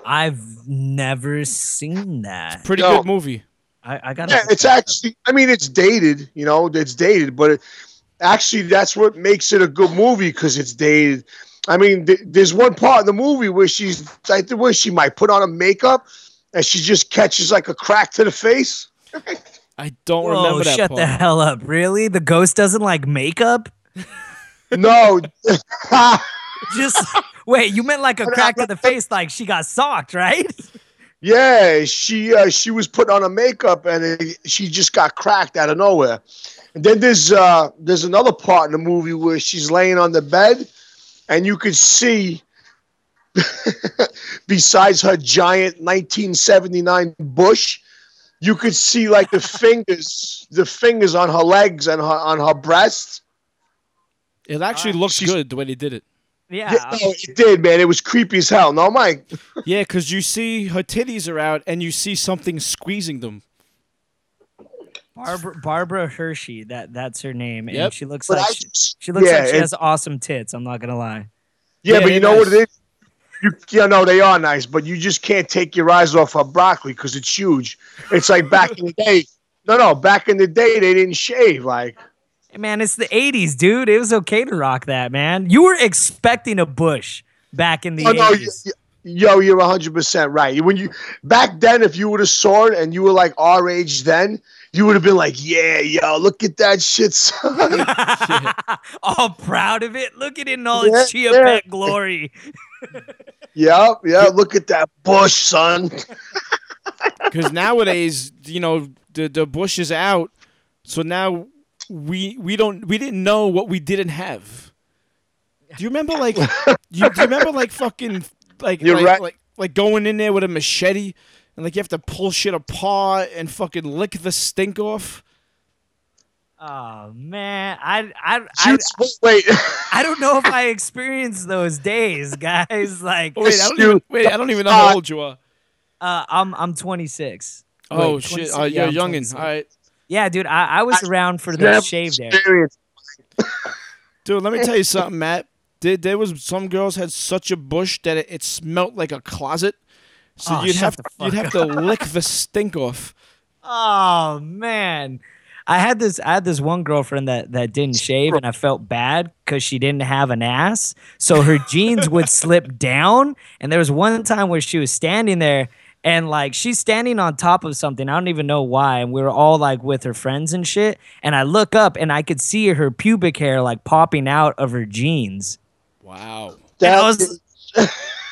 I've never seen that. Pretty No. good movie. I, I gotta. Yeah, it's that up. actually. I mean, it's dated. You know, it's dated, but it, actually, that's what makes it a good movie because it's dated. I mean, th- there's one part in the movie where she's, I think, where she might put on a makeup, and she just catches like a crack to the face. I don't Whoa, remember that shut part. the hell up! Really, the ghost doesn't like makeup? No, Just wait. You meant like a crack to the face, like she got socked, right? yeah, she uh, she was putting on a makeup, and it, she just got cracked out of nowhere. And then there's uh, there's another part in the movie where she's laying on the bed, and you could see. besides her giant 1979 bush, you could see like the fingers, the fingers on her legs and her on her breasts. It actually uh, looks she's- good the way they did it. Yeah. Yeah, no, it did, man. It was creepy as hell. No, Mike. Yeah, because you see her titties are out and you see something squeezing them. Barbara Barbara Hershey. That that's her name, Yep. and she looks But like I she, she looks yeah, like she has awesome tits. I'm not gonna lie. Yeah, Yeah, but you know what it is? You, yeah, no, they are nice, but you just can't take your eyes off her broccoli because it's huge. It's like back in the day. No, no, back in the day they didn't shave. Like, Hey, man, it's the '80s, dude. It was okay to rock that, man. You were expecting a bush back in the oh '80s. y- yo, you're hundred percent right. When you back then, if you would have saw it and you were like our age then, you would have been like, yeah, yo, look at that shit, son. all proud of it. Look at it in all Yeah, its chia yeah. pet glory. yeah, yeah, look at that bush, son. Because nowadays, you know, the the bush is out, so now we we don't we didn't know what we didn't have. Do you remember like you, do you remember like fucking like You're like, right. like like going in there with a machete and like you have to pull shit apart and fucking lick the stink off? Oh man, I I I, Shoot, wait, I don't know if I experienced those days, guys. Like, Oh, wait, I don't even, wait, I don't even know how old you are. uh, I'm I'm 26. Oh Wait, shit, 26? uh, Yeah, you're I'm youngin. All right, Yeah, dude, I, I was around for the shave there. dude. Let me tell you something, Matt. There, there was some girls had such a bush that it, it smelt like a closet. So Oh, you'd have the you'd have to lick the stink off. Oh man. I had this I had this one girlfriend that that didn't shave and I felt bad cuz she didn't have an ass. So her jeans would slip down and there was one time where she was standing there and like she's standing on top of something. I don't even know why and we were all like with her friends and shit and I look up and I could see her pubic hair like popping out of her jeans. Wow. And I That- was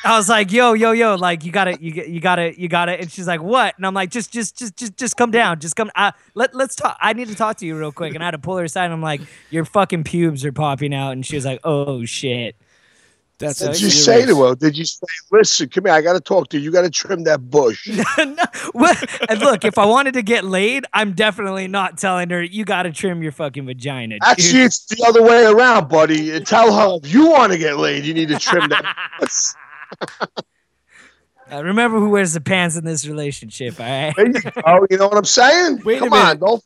I was like, yo, yo, yo, like you gotta, you, you gotta, you gotta, and she's like, what? And I'm like, just, just, just, just, just come down, just come. Uh, let, let's talk. I need to talk to you real quick. And I had to pull her aside. And I'm like, your fucking pubes are popping out. And she was like, oh shit. That's Did you serious- say to her? Did you say, "Listen, come here. I got to talk to you. You got to trim that bush." No, what? and look, if I wanted to get laid, I'm definitely not telling her you got to trim your fucking vagina. dude." Actually, it's the other way around, buddy. Tell her if you want to get laid, you need to trim that. bush. Uh, remember who wears the pants in this relationship, all right? oh, you know what I'm saying? Wait a Come on, minute. don't.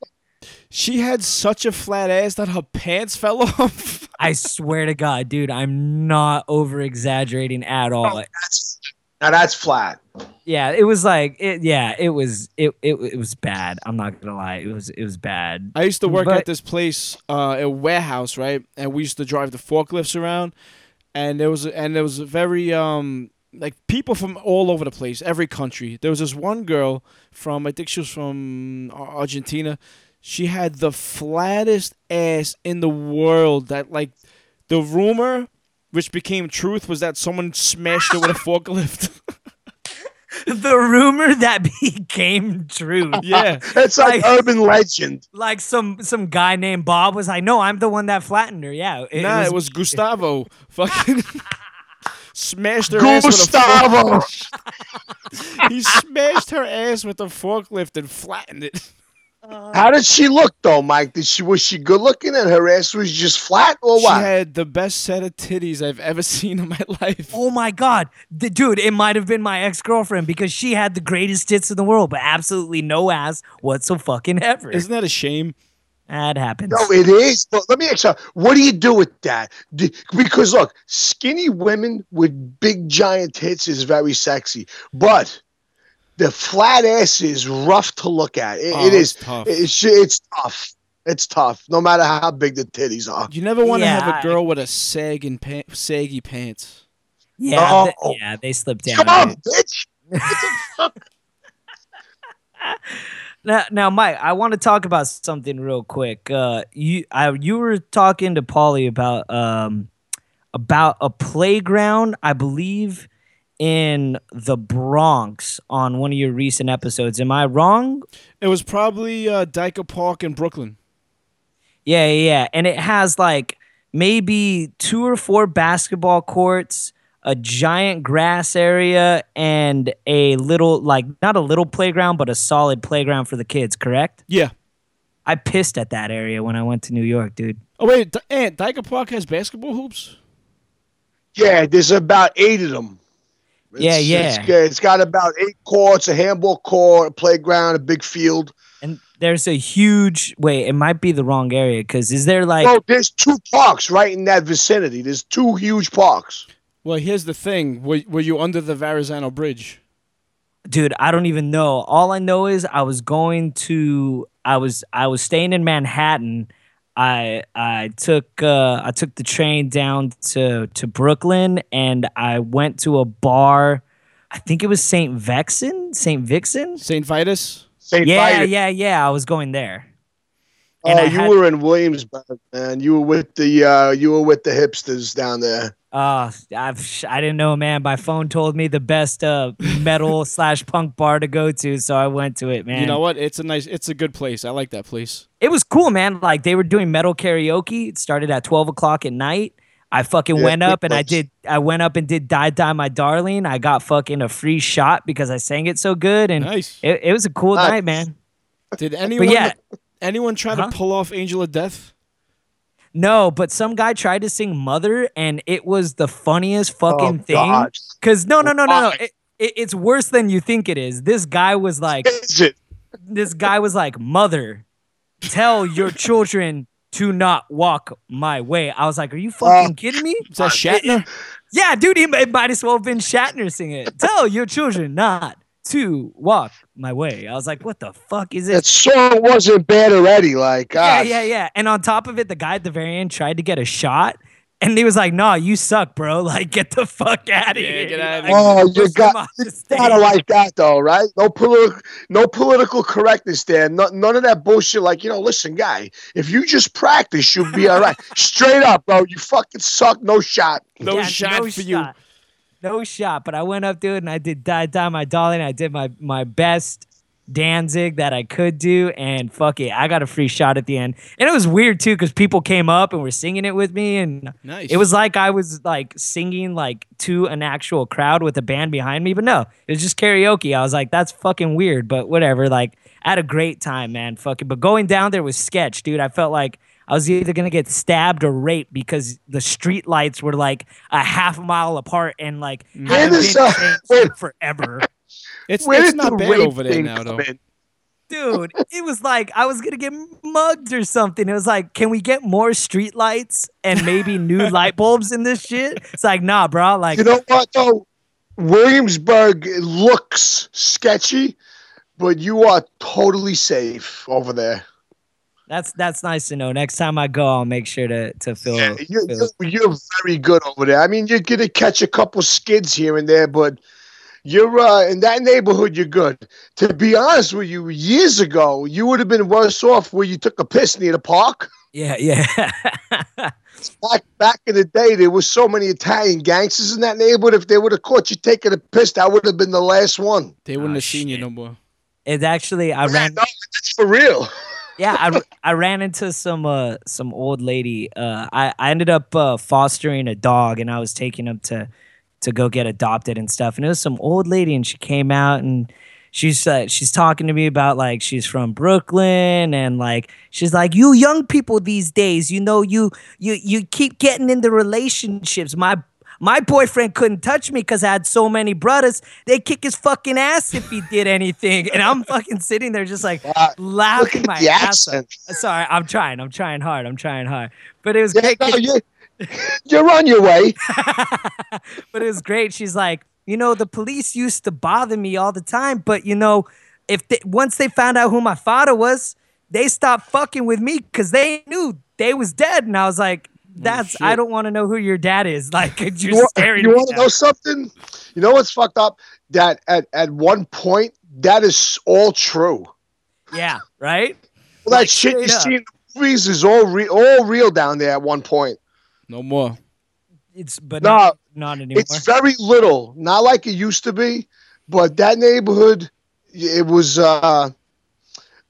She had such a flat ass that her pants fell off. I swear to God, dude, I'm not over exaggerating at all. That's, now that's flat. Yeah, it was like it. Yeah, it was it, it. It was bad. I'm not gonna lie. It was it was bad. I used to work But- at this place, uh, a warehouse, right? And we used to drive the forklifts around, and there was and there was a very um like people from all over the place, every country. There was this one girl from I think she was from Argentina. She had the flattest ass in the world. That like the rumor, which became truth, was that someone smashed it with a forklift. the rumor that became true. yeah. It's like Like- urban legend. Like some some guy named Bob was like, no, I'm the one that flattened her. Yeah, it, nah, was, it was Gustavo. Fucking smashed her ass with a Gustavo. he smashed her ass with a forklift and flattened it. How did she look though, Mike? Did she was she good looking and her ass was just flat or what? She had the best set of titties I've ever seen in my life. Oh my god, the, dude! It might have been my ex girlfriend because she had the greatest tits in the world, but absolutely no ass whatsoever. Isn't that a shame? That happens. No, it is. But let me ask you, what do you do with that? Do- because look, skinny women with big giant tits is very sexy, but the flat ass is rough to look at. It, Oh, it is. it's tough. It's it's tough. It's tough, no matter how big the titties are. You never want to Yeah, have a girl with a sagging pa- saggy pants. yeah, Oh. th- yeah, they slip down. Come a on, bit. bitch. Now, now, Mike, I want to talk about something real quick. Uh, you, I, you were talking to Polly about um, about a playground, I believe, in the Bronx on one of your recent episodes. Am I wrong? It was probably uh, Dyker Park in Brooklyn. Yeah, yeah, yeah. And it has like maybe two or four basketball courts, a giant grass area, and a little, like, not a little playground, but a solid playground for the kids, correct? Yeah. I pissed at that area when I went to New York, dude. Oh wait, D- Aunt Dyker Park has basketball hoops. Yeah, there's about eight of them. Yeah, It's- yeah. It's, got- it's got about eight courts, a handball court, a playground, a big field. And there's a huge, wait, it might be the wrong area because is there like, Well, there's two parks right in that vicinity. There's two huge parks. Well, here's the thing: were, were you under the Verrazano Bridge? dude i don't even know all i know is i was going to i was i was staying in manhattan i i took uh i took the train down to to brooklyn and i went to a bar i think it was saint vexen saint vixen St. Vitus. St. yeah Vitus. yeah yeah i was going there Oh, I you had- were in Williamsburg, man. You were with the uh, you were with the hipsters down there. uh I've, i didn't know man my phone told me the best uh metal slash punk bar to go to so i went to it man You know what? It's a nice. It's a good place. I like that place. it was cool, man. Like they were doing metal karaoke. It started at twelve o'clock at night. I fucking Yeah, went up and I did. I went up and did "Die Die My Darling." I got fucking a free shot because I sang it so good, and Nice. it, it was a cool Nice. night, man. Did anyone? yeah. Anyone try Huh? to uh-huh. pull off Angel of Death? No, but some guy tried to sing "Mother," and it was the funniest fucking Oh, thing. God. Cause no, no, no, no, no. Why? It, it, it's worse than you think it is. This guy was like, this guy was like, "Mother, tell your children to not walk my way." I was like, "Are you fucking kidding me?" Is that Shatner? Yeah, dude, he might might as well have been Shatner singing it. Tell your children not to walk my way. I was like, what the fuck is That it? song wasn't bad already. Like, Yeah, God. yeah, yeah. And on top of it, the guy at the very end tried to get a shot. And he was like, "Nah, you suck, bro. Like, get the fuck out of Yeah, here." get outta Like, Oh, you got off the Gotta like that though, right? No political, no political correctness there. No, none of that bullshit. Like, you know, listen, guy, if you just practice, you'll be all right. Straight up, bro. You fucking suck. No shot. No Yeah, shot no for you. No shot. But I went up, dude, and I did die, die, my darling. I did my my best Danzig that I could do, and fuck it, I got a free shot at the end. And it was weird too, because people came up and were singing it with me, and Nice. it was like I was like singing like to an actual crowd with a band behind me. But no, it was just karaoke. I was like, that's fucking weird, but whatever. Like, I had a great time, man. Fucking, but going down there was sketch, dude. I felt like. I was either gonna get stabbed or raped because the street lights were like a half mile apart and like mm. haven't does, been changed wait. forever. It's, Where it's not the bad rape over there thing now, though. in? Dude, it was like I was gonna get mugged or something. It was like, can we get more street lights and maybe new light bulbs in this shit? It's like, nah, bro. Like, You know what though? Williamsburg looks sketchy, but you are totally safe over there. That's that's nice to know. Next time I go, I'll make sure to to feel. Yeah, you're, feel- you're, you're very good over there. I mean, you're gonna catch a couple skids here and there, but you're uh, in that neighborhood. You're good. To be honest with you, years ago, you would have been worse off where you took a piss near the park. yeah, yeah. Back back in the day, there was so many Italian gangsters in that neighborhood. If they would have caught you taking a piss, that would have been the last one. They wouldn't Oh, have seen you no more. it's actually I ran. No, that's for real. Yeah, I, I ran into some uh some old lady. Uh, I I ended up uh, fostering a dog, and I was taking him to to go get adopted and stuff. And it was some old lady, and she came out and she's uh, she's talking to me about like she's from Brooklyn, and like she's like, you young people these days, you know, you you you keep getting into relationships. My My boyfriend couldn't touch me because I had so many brothers. They kick his fucking ass if he did anything. And I'm fucking sitting there just like Wow. laughing my ass off. accent. Sorry, I'm trying. I'm trying hard. I'm trying hard. But it was Yeah, great. no, you, you're on your way. but it was great. She's like, you know, the police used to bother me all the time, but you know, if they, once they found out who my father was, they stopped fucking with me because they knew they was dead. And I was like, that's I don't want to know who your dad is. Like you're You, want, staring. you want to know something? You know what's fucked up? That at, at one point, that is all true. Yeah, right. Well, Like, that shit you up. see in the movies is all re- all real down there at one point. No more. It's but No, not, not anymore. It's very little, not like it used to be, but that neighborhood, it was uh,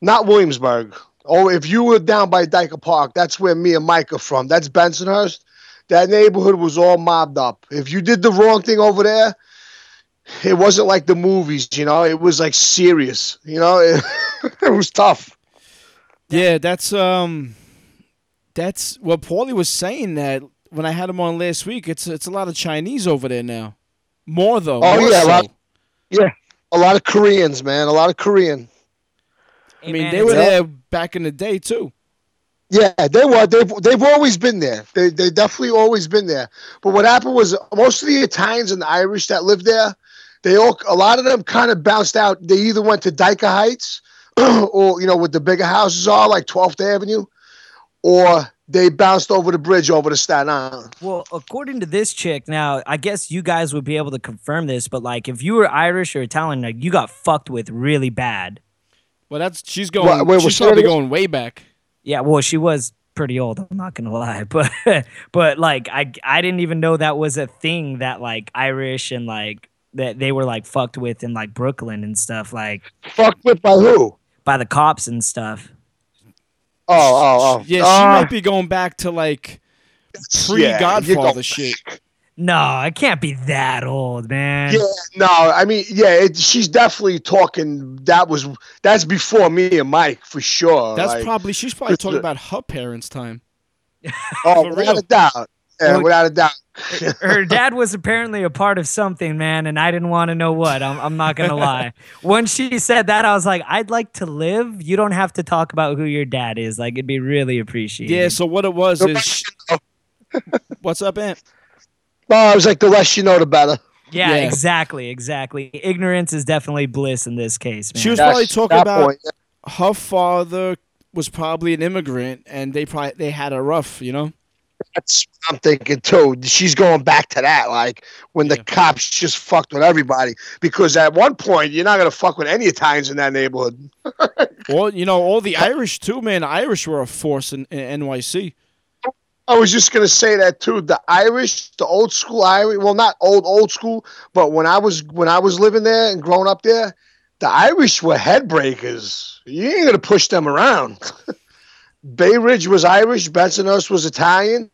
not Williamsburg. Oh, if you were down by Dyker Park, that's where me and Mike are from. That's Bensonhurst. That neighborhood was all mobbed up. If you did the wrong thing over there, it wasn't like the movies, you know. It was like serious, you know. It, it was tough. Yeah, that's um, that's what Paulie was saying that when I had him on last week. It's it's a lot of Chinese over there now. More though. Oh, more yeah, a so. lot- A lot of Koreans, man. A lot of Korean. I mean, they were It's- there back in the day too. Yeah, they were. They've they've always been there. They they definitely always been there. But what happened was most of the Italians and the Irish that lived there, they all a lot of them kind of bounced out. They either went to Dyker Heights, or you know, what the bigger houses are like 12th Avenue, or they bounced over the bridge over to Staten Island. Well, according to this chick, now I guess you guys would be able to confirm this, but like if you were Irish or Italian, like you got fucked with really bad. Well, that's she's going. Wait, wait, she's say probably going way back. Yeah, well, she was pretty old. I'm not gonna lie, but but like I I didn't even know that was a thing that like Irish and like that they were like fucked with in like Brooklyn and stuff, like Fucked with by who? by the cops and stuff. Oh, oh, oh. Yeah, she Uh, might be going back to like pre yeah, you Godfather go- shit. No, it can't be that old, man. Yeah, no, I mean, yeah, it, she's definitely talking. That was that's before me and Mike for sure. That's like- probably she's probably talking a- about her parents' time. Oh, without a doubt. Yeah, Well- without a doubt. Her dad was apparently a part of something, man, and I didn't want to know what. I'm, I'm not gonna lie. When she said that, I was like, I'd like to live. You don't have to talk about who your dad is. Like, it'd be really appreciated. Yeah. So what it was is, less you know. what's up, Ant? Oh, no, I was like, the less you know, the better. Yeah, Yeah. exactly, exactly. Ignorance is definitely bliss in this case, man. She was That's probably talking about point. her father was probably an immigrant, and they probably they had a rough, you know. That's what I'm thinking too. She's going back to that, like when the Yeah. cops just fucked with everybody. Because at one point, you're not gonna fuck with any Italians in that neighborhood. well, you know, all the Irish too, man. The Irish were a force in, in NYC. I was just gonna say that too. The Irish, the old school Irish, well, not old old school, but when I was when I was living there and growing up there, the Irish were head breakers. You ain't gonna push them around. Bay Ridge was Irish, Bensonhurst was Italian,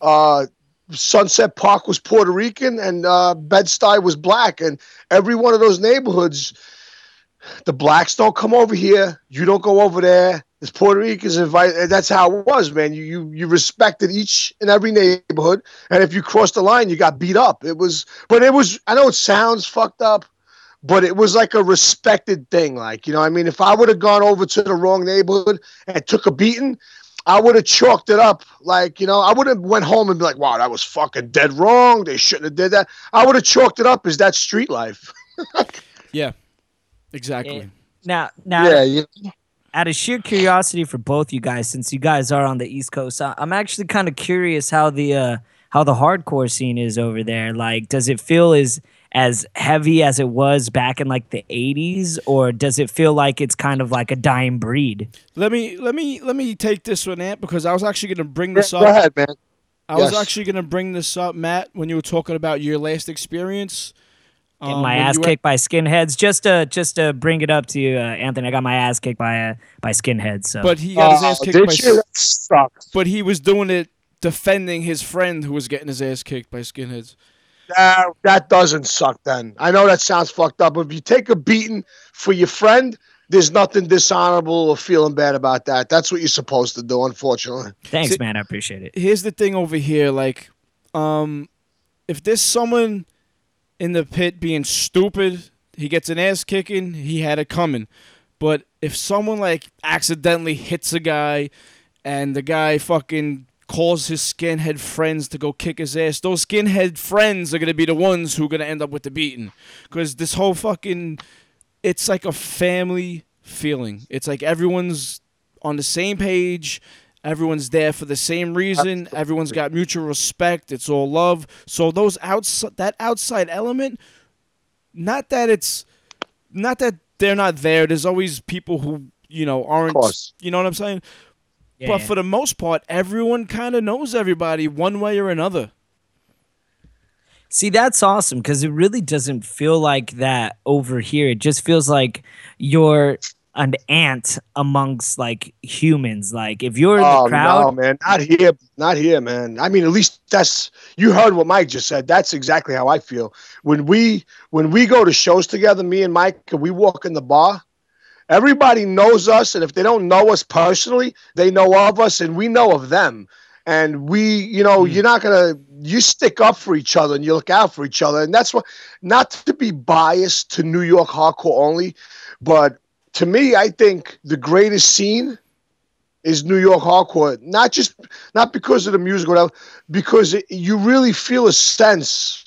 uh, Sunset Park was Puerto Rican, and uh, Bed Stuy was black. And every one of those neighborhoods, the blacks don't come over here. You don't go over there. There's Puerto Ricans invited. That's how it was, man. You, you you respected each and every neighborhood, and if you crossed the line, you got beat up. It was, but it was. I know it sounds fucked up, but it was like a respected thing. Like you know, I mean, if I would have gone over to the wrong neighborhood and took a beating, I would have chalked it up. Like you know, I would have went home and be like, "Wow, that was fucking dead wrong. They shouldn't have did that." I would have chalked it up as that street life. Yeah, exactly. now, now, yeah, you, out of sheer curiosity for both you guys, since you guys are on the East Coast, I- I'm actually kind of curious how the uh, how the hardcore scene is over there. Like, does it feel as as heavy as it was back in like the 80s, or does it feel like it's kind of like a dying breed? Let me let me let me take this one, Ant, because I was actually gonna bring this go up. ahead, man. I was actually gonna bring this up, Matt, when you were talking about your last experience. Get um, my when ass you were- kicked by skinheads. Just to just to bring it up to you, uh, Anthony. I got my ass kicked by uh, by skinheads. So But he got his Oh, ass kicked did by. you? s- But he was doing it defending his friend who was getting his ass kicked by skinheads. That, that doesn't suck then. I know that sounds fucked up, but if you take a beating for your friend, there's nothing dishonorable or feeling bad about that. That's what you're supposed to do, unfortunately. thanks, See- man. I appreciate it. Here's the thing over here, like, um, if there's someone in the pit being stupid, he gets an ass kicking, he had it coming. But if someone like accidentally hits a guy and the guy fucking calls his skinhead friends to go kick his ass, those skinhead friends are going to be the ones who are going to end up with the beating. Because this whole fucking. It's like a family feeling. It's like everyone's on the same page. Everyone's there for the same reason. Everyone's got mutual respect. It's all love. So those outside that outside element, not that it's not that they're not there. There's always people who you know aren't. course. You know what I'm saying? Yeah. But for the most part, everyone kind of knows everybody one way or another. See, that's awesome because it really doesn't feel like that over here. It just feels like you're an ant amongst like humans. Like if you're in the Oh crowd, no, man, not here, not here, man. I mean, at least that's you heard what Mike just said. That's exactly how I feel when we when we go to shows together. Me and Mike, and we walk in the bar. Everybody knows us, and if they don't know us personally, they know of us, and we know of them. And we, you know, hmm. you're not gonna you stick up for each other and you look out for each other, and that's what. Not to be biased to New York hardcore only, but to me, I think the greatest scene is New York hardcore. Not just not because of the music, or whatever, because it, you really feel a sense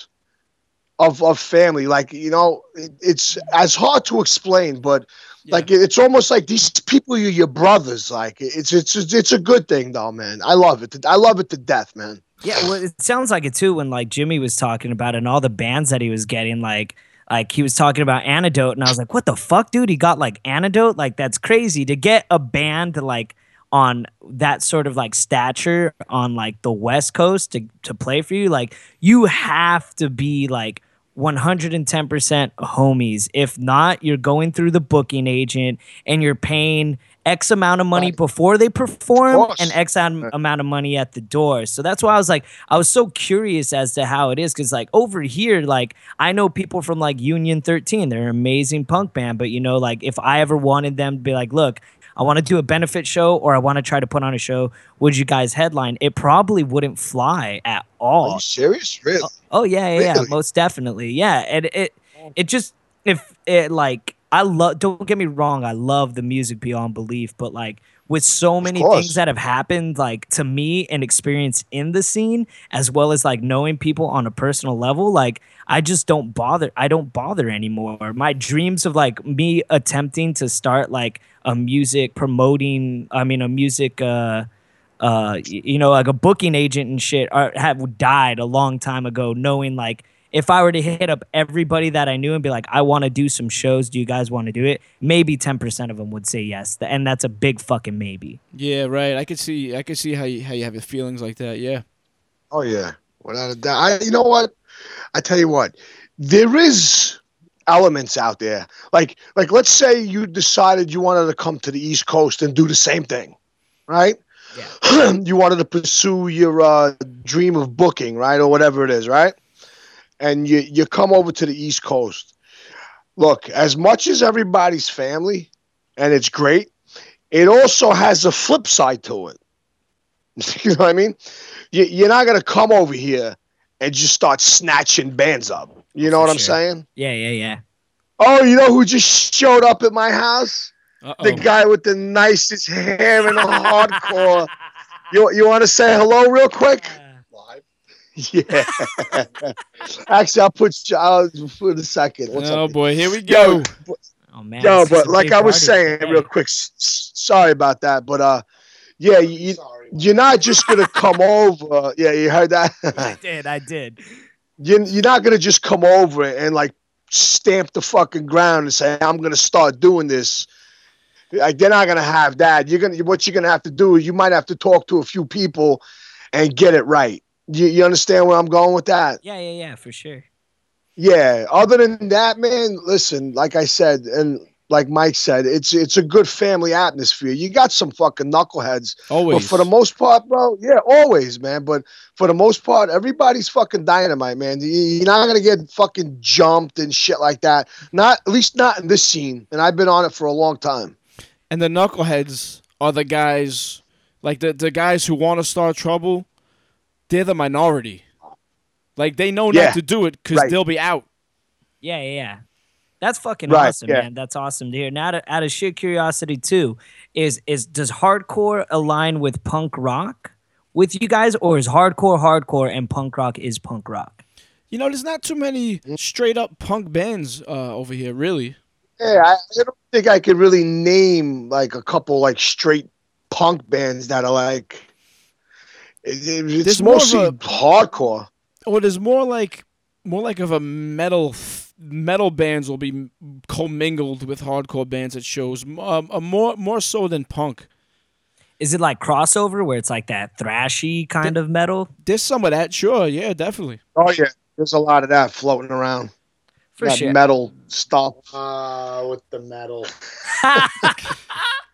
of of family. Like you know, it, it's as hard to explain, but like it's almost like these people are your brothers. Like it's it's it's a good thing, though, man. I love it. I love it to death, man. Yeah, well, it sounds like it too when like Jimmy was talking about it and all the bands that he was getting. Like, like he was talking about Antidote, and I was like, "What the fuck, dude? He got like Antidote? Like that's crazy to get a band like on that sort of like stature on like the West Coast to to play for you. Like, you have to be like." 110% homies. If not, you're going through the booking agent and you're paying X amount of money before they perform and X am- amount of money at the door. So that's why I was like, I was so curious as to how it is. Cause like over here, like I know people from like Union 13, they're an amazing punk band. But you know, like if I ever wanted them to be like, look, I want to do a benefit show or I want to try to put on a show, would you guys headline? It probably wouldn't fly at all. Are you serious? Really? Oh, oh yeah, yeah, yeah, Really? most definitely. Yeah, and it it just if it like I love don't get me wrong, I love the music beyond belief, but like with so many things that have happened like to me and experience in the scene as well as like knowing people on a personal level, like I just don't bother I don't bother anymore. My dreams of like me attempting to start like a music promoting, I mean a music uh uh you know like a booking agent and shit are, have died a long time ago knowing like if I were to hit up everybody that I knew and be like, I want to do some shows, do you guys want to do it? Maybe 10% of them would say yes. And that's a big fucking maybe. Yeah, right. I could see. I could see how you how you have the feelings like that. Yeah. Oh yeah, without a doubt. I, you know what? I tell you what, there is elements out there. Like like let's say you decided you wanted to come to the East Coast and do the same thing, right? Yeah. you wanted to pursue your uh, dream of booking, right, or whatever it is, right? And you you come over to the East Coast. Look, as much as everybody's family, and it's great, it also has a flip side to it. you know what I mean? You, you're not gonna come over here and just start snatching bands up. You know For what I'm sure. saying? Yeah, yeah, yeah. Oh, you know who just showed up at my house? Uh-oh. The guy with the nicest hair in the hardcore. You you want to say hello real quick? Yeah. Actually, I'll put you. I'll put a second. What's oh up? boy, here we Yo, go. Oh, man. yo, but like I was saying, today. real quick. s- s- Sorry about that, but uh, yeah, you, you're not just gonna come over. Yeah, you heard that. I did, I did. you're, you're not gonna just come over and like stamp the fucking ground and say I'm gonna start doing this. Like they're not gonna have that. You're gonna what you're gonna have to do is you might have to talk to a few people and get it right. You, you understand where I'm going with that? Yeah, yeah, yeah, for sure. Yeah. Other than that, man, listen, like I said, and like Mike said, it's it's a good family atmosphere. You got some fucking knuckleheads, Always. but for the most part, bro, yeah, always, man. But for the most part, everybody's fucking dynamite, man. You- You're not gonna get fucking jumped and shit like that. Not at least not in this scene. And I've been on it for a long time. and the knuckleheads are the guys, like the the guys who want to start trouble. They're the minority. Like they know Yeah. not to do it because Right. they'll be out. Yeah, yeah, yeah. That's fucking Right, awesome, yeah. man. That's awesome to hear. Now, out of, out of sheer curiosity, too, is is does hardcore align with punk rock with you guys, or is hardcore hardcore and punk rock is punk rock? You know, there's not too many straight up punk bands uh, over here, really. Yeah, I, I don't think I could really name like a couple like straight punk bands that are like. It, it- it's There's more of mostly a- hardcore. Or there's more like more like of a metal metal bands will be commingled with hardcore bands at shows. Um, more more so than punk. Is it like crossover where it's like that thrashy kind of metal? There's some of that, sure, yeah, definitely. Oh yeah, there's a lot of that floating around. For that sure. metal stuff. Uh, with the metal.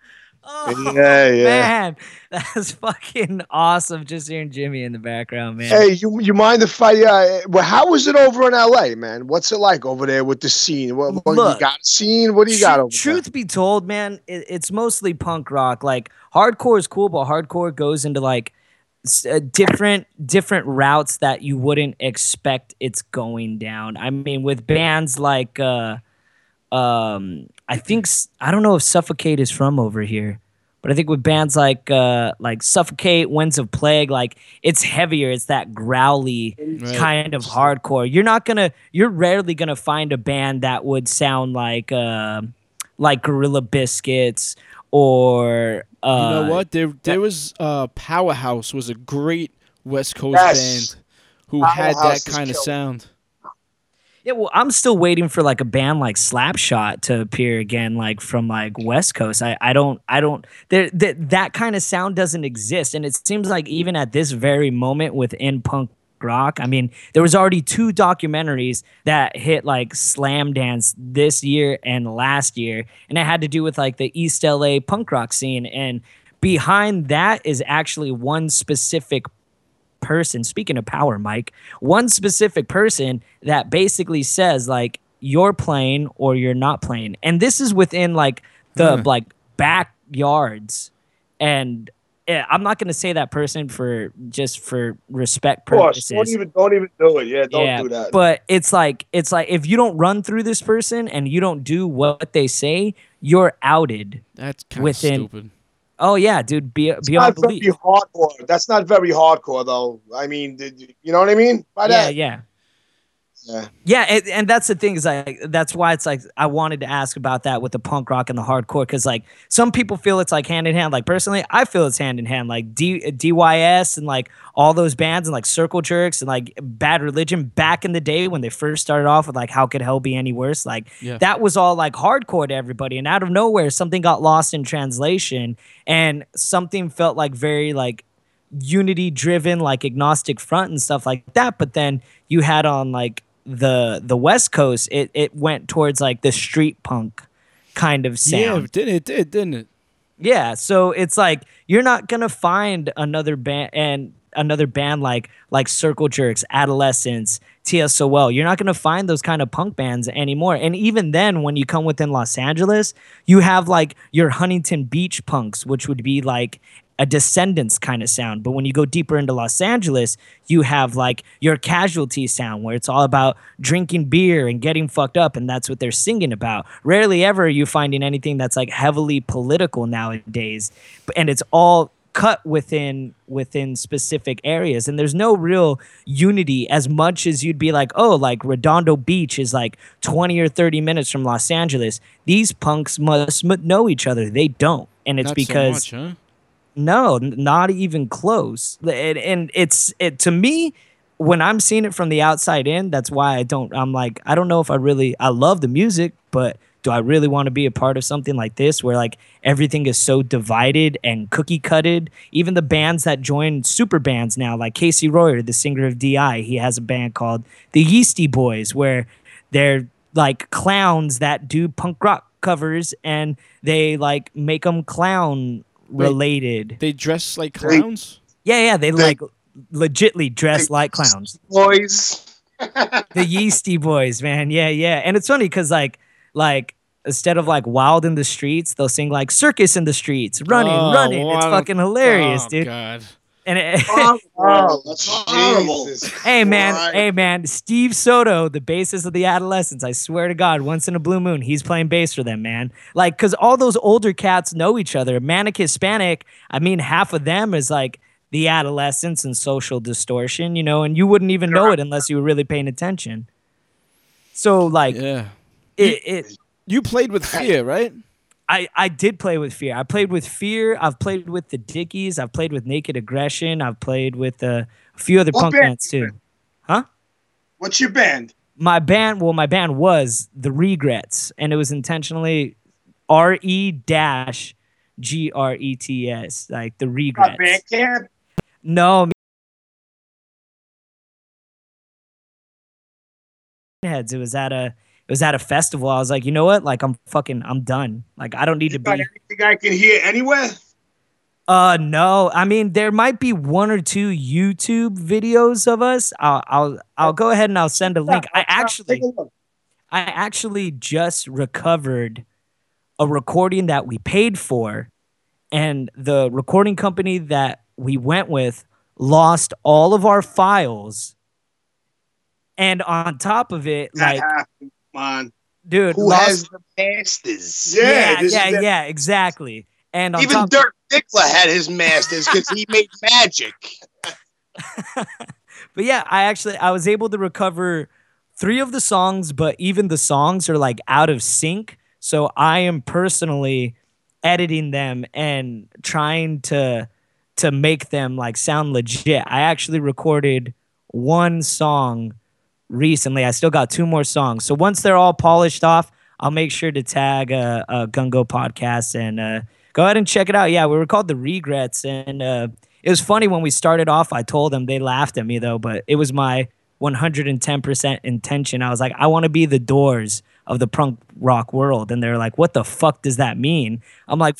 oh, yeah, yeah. man, that's fucking awesome. Just hearing Jimmy in the background, man. Hey, you you mind if I? Uh, well, how is it over in L.A., man? What's it like over there with the scene? What, what Look, you got scene? What do you got over truth be told, man, it, it's mostly punk rock. Like hardcore is cool, but hardcore goes into like uh, different different routes that you wouldn't expect it's going down. I mean, with bands like uh, um, I think I don't know if Suffokate is from over here. But I think with bands like uh, like Suffokate, Winds of Plague, like it's heavier. It's that growly Right. kind of hardcore. You're not gonna. You're rarely gonna find a band that would sound like uh, like Gorilla Biscuits or uh, you know what? There there was uh, Powerhouse was a great West Coast Yes. band who had that kind of killer. sound. Yeah, well, I'm still waiting for like a band like Slapshot to appear again, like from like West Coast. I, I don't, I don't. There, that that kind of sound doesn't exist, and it seems like even at this very moment within punk rock, I mean, there was already two documentaries that hit like Slamdance this year and last year, and it had to do with like the East LA punk rock scene, and behind that is actually one specific person speaking of power mike one specific person that basically says like you're playing or you're not playing and this is within like the Huh. like backyards and eh, i'm not going to say that person for just for respect there? Of purposes don't even don't even do it. Yeah, don't yeah, do that. But it's like it's like if you don't run through this person and you don't do what they say, you're outed. That's kind of Within- stupid. Oh yeah, dude, be, It's beyond not very hardcore. That's not very hardcore, though. I mean, you know what I mean by Yeah, that? yeah. Yeah. Yeah, and, and that's the thing is like that's why it's like I wanted to ask about that with the punk rock and the hardcore because like some people feel it's like hand in hand. Like personally, I feel it's hand in hand. Like D, DYS and like all those bands and like Circle Jerks and like Bad Religion back in the day when they first started off with like How Could Hell Be Any Worse? Like Yeah. that was all like hardcore to everybody, and out of nowhere something got lost in translation and something felt like very like unity driven like agnostic front and stuff like that but then you had on like the the west coast it it went towards like the street punk kind of Yeah, sound it did it did didn't it? yeah, so it's like you're not gonna find another band and another band like like Circle Jerks, Adolescents, TSOL. You're not gonna find those kind of punk bands anymore. And even then, when you come within Los Angeles, you have like your Huntington Beach punks, which would be like a Descendents kind of sound. But when you go deeper into Los Angeles, you have like your Casualty sound, where it's all about drinking beer and getting fucked up, and that's what they're singing about. Rarely ever are you finding anything that's like heavily political nowadays, and it's all cut within within specific areas and there's no real unity as much as you'd be like oh like redondo beach is like 20 or 30 minutes from los angeles these punks must m- know each other they don't and it's Not because so much, huh? No, not even close. And, and it's it to me when I'm seeing it from the outside in. That's why I don't. I'm like I don't know if I really. I love the music, but do I really want to be a part of something like this where like everything is so divided and cookie cutted? Even the bands that join super bands now, like Casey Royer, the singer of D.I., he has a band called the Yeasty Boys, where they're like clowns that do punk rock covers and they like make them clown related. They dress like clowns. Yeah, yeah, they, They- like legitly dress like clowns. Boys. The Yeasty Boys, man. Yeah, yeah. And it's funny because like like instead of like wild in the streets, they'll sing like circus in the streets, running, Oh, running. It's fucking hilarious, oh, dude. God. And it, Oh, that's horrible. hey man, Right. hey man, Steve Soto, the bassist of the Adolescents. I swear to God, once in a blue moon, he's playing bass for them, man. Like, cause all those older cats know each other. Manic Hispanic, I mean, half of them is like the Adolescents and Social Distortion, you know, and you wouldn't even know it unless you were really paying attention. So like, Yeah. it, it You played with Fear, right? I, I did play with Fear. I played with Fear. I've played with the Dickies. I've played with Naked Aggression. I've played with uh, a few other What punk band bands too. Huh? What's your band? My band, well, my band was the Regrets, and it was intentionally R E dash G R E T S, like the Regrets. Bandcamp. No. Heads. It was at a it was at a festival. I was like, you know what? Like I'm fucking I'm done. Like I don't need to Is be anything I can hear anywhere? Uh no, I mean there might be one or two YouTube videos of us. I'll I'll I'll go ahead and I'll send a link. I actually Take a look. I actually just recovered a recording that we paid for, and the recording company that we went with lost all of our files. And on top of it, like, on. dude, Who lost- has the masters? Yeah, yeah, yeah, the- yeah, exactly. And on Even top, Dirk Diggler had his masters because he made magic. but yeah, I actually I was able to recover three of the songs, but even the songs are like out of sync. So I am personally editing them and trying to to make them like sound legit. I actually recorded one song recently. I still got two more songs. So once they're all polished off, I'll make sure to tag uh, uh, Gungo podcast and uh, go ahead and check it out. Yeah, we were called the Regrets, and uh, it was funny when we started off. I told them they laughed at me though, but it was my 110% intention. I was like, I want to be the Doors of the punk rock world, and they're like, What the fuck does that mean? I'm like,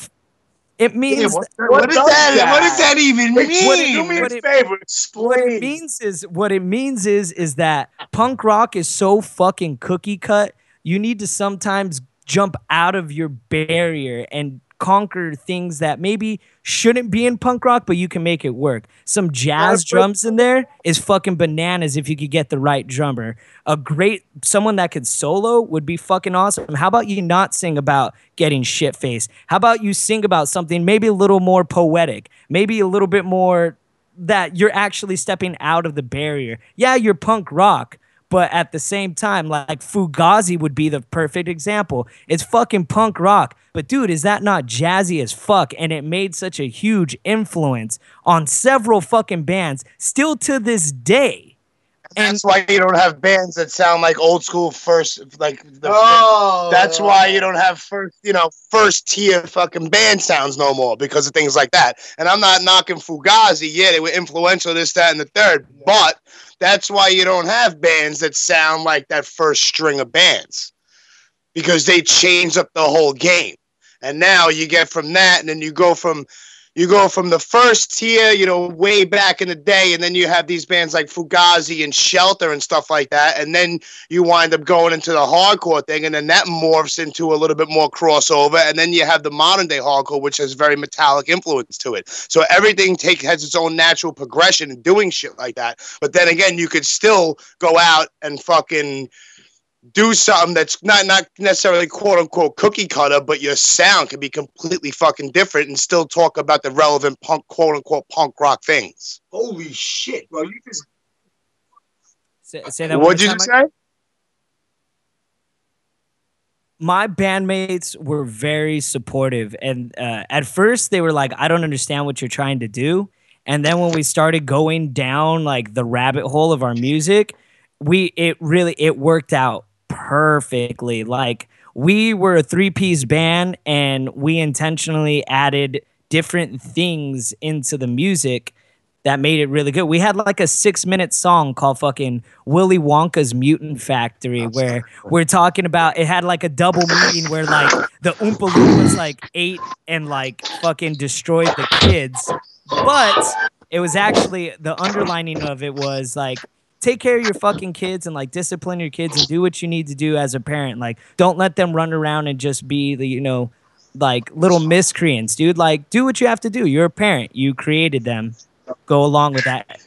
It means what, What what does does that, that- What does that even Wait, mean? what, do me What a it- favor. what it means is what it means is is that punk rock is so fucking cookie cut. You need to sometimes jump out of your barrier and conquer things that maybe shouldn't be in punk rock, but you can make it work. Some jazz drums in there is fucking bananas if you could get the right drummer. A great someone that could solo would be fucking awesome. How about you not sing about getting shit faced? How about you sing about something maybe a little more poetic, maybe a little bit more that you're actually stepping out of the barrier. Yeah, you're punk rock, but at the same time, like Fugazi would be the perfect example. It's fucking punk rock, but dude, is that not jazzy as fuck? And it made such a huge influence on several fucking bands still to this day. That's why you don't have bands that sound like old school first, like the, Oh, That's why you don't have first, you know, first tier fucking band sounds no more because of things like that. And I'm not knocking Fugazi. Yeah, they were influential, this, that, and the third. But that's why you don't have bands that sound like that first string of bands because they change up the whole game. And now you get from that, and then you go from you go from the first tier, you know, way back in the day, and then you have these bands like Fugazi and Shelter and stuff like that, and then you wind up going into the hardcore thing, and then that morphs into a little bit more crossover, and then you have the modern day hardcore, which has very metallic influence to it. So everything take has its own natural progression in doing shit like that. But then again, you could still go out and fucking do something that's not not necessarily quote unquote cookie cutter, but your sound can be completely fucking different and still talk about the relevant punk quote unquote punk rock things. Holy shit, bro! You just Say, say that What'd you time, just say? my bandmates were very supportive and uh, at first they were like i don't understand what you're trying to do and then when we started going down like the rabbit hole of our music we it really it worked out perfectly like we were a three piece band and we intentionally added different things into the music that made it really good. We had like a six minute song called fucking Willy Wonka's Mutant Factory where we're talking about it had like a double meaning where like the Oompa Loompas like ate and like fucking destroyed the kids. But it was actually the underlining of it was like take care of your fucking kids and like discipline your kids and do what you need to do as a parent. Like don't let them run around and just be the, you know, like little miscreants, dude. Like do what you have to do. You're a parent. You created them go along with that.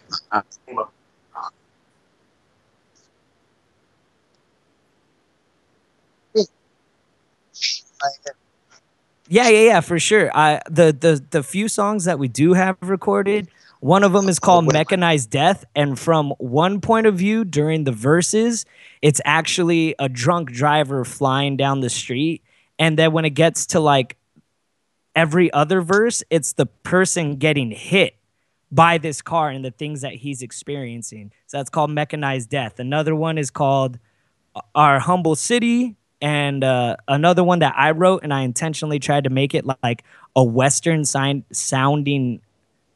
Yeah, yeah, yeah, for sure. I the the the few songs that we do have recorded, one of them is called Mechanized Death, and from one point of view during the verses, it's actually a drunk driver flying down the street, and then when it gets to like every other verse, it's the person getting hit by this car and the things that he's experiencing. So that's called Mechanized Death. Another one is called Our Humble City, and uh, another one that I wrote and I intentionally tried to make it like a Western sign- sounding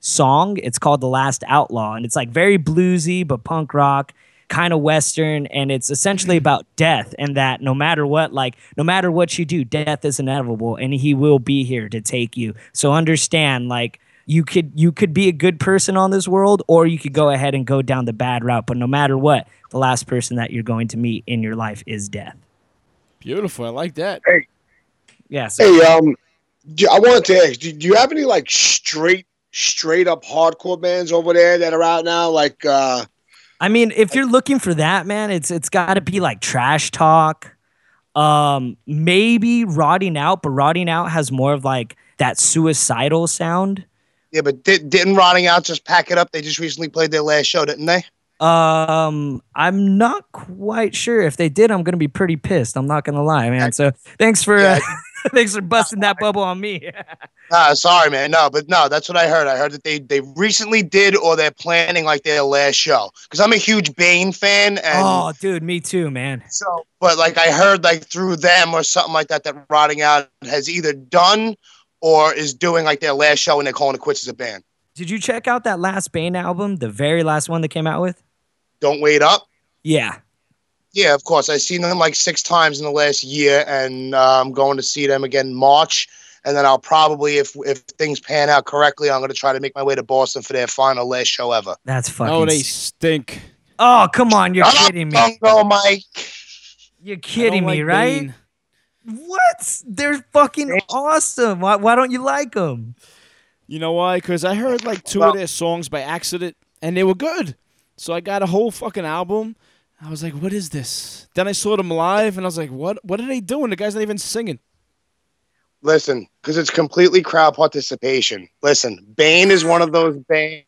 song. It's called The Last Outlaw, and it's like very bluesy but punk rock, kind of Western, and it's essentially about death and that no matter what, like no matter what you do, death is inevitable, and He will be here to take you. So understand, like you could you could be a good person on this world, or you could go ahead and go down the bad route. But no matter what, the last person that you're going to meet in your life is death. Beautiful. I like that. Hey, yeah. So Hey, um, I wanted to ask, do, do you have any like straight, straight up hardcore bands over there that are out now? Like, uh, I mean, if you're looking for that, man, it's it's got to be like trash talk. Um, maybe rotting out, but rotting out has more of like that suicidal sound. Yeah, but did, didn't Rotting Out just pack it up? They just recently played their last show, didn't they? Um, I'm not quite sure if they did. I'm gonna be pretty pissed. I'm not gonna lie, man. So thanks for Yeah. uh, thanks for busting that bubble on me. Ah, sorry, man. No, but no, that's what I heard. I heard that they they recently did, or they're planning like their last show. Because I'm a huge Bane fan, and oh, dude, me too, man. so, but like I heard like through them or something like that that Rotting Out has either done or is doing like their last show, and they're calling it quits as a band. Did you check out that last Bane album, the very last one they came out with? Don't wait up. Yeah. Yeah, of course. I've seen them like six times in the last year, and uh, I'm going to see them again in March. And then I'll probably, if if things pan out correctly, I'm going to try to make my way to Boston for their final last show ever. That's fucking. Oh, they s- stink. oh, come on, you're Shut up, kidding me. Bungo Mike. You're kidding me, like right? Bane. What? They're fucking awesome. Why, why don't you like them? You know why? Because I heard like two Well- of their songs by accident, and they were good. So I got a whole fucking album. I was like, "What is this?" Then I saw them live, and I was like, "What? What are they doing? The guy's not even singing." Listen, because it's completely crowd participation. Listen, Bane is one of those bands.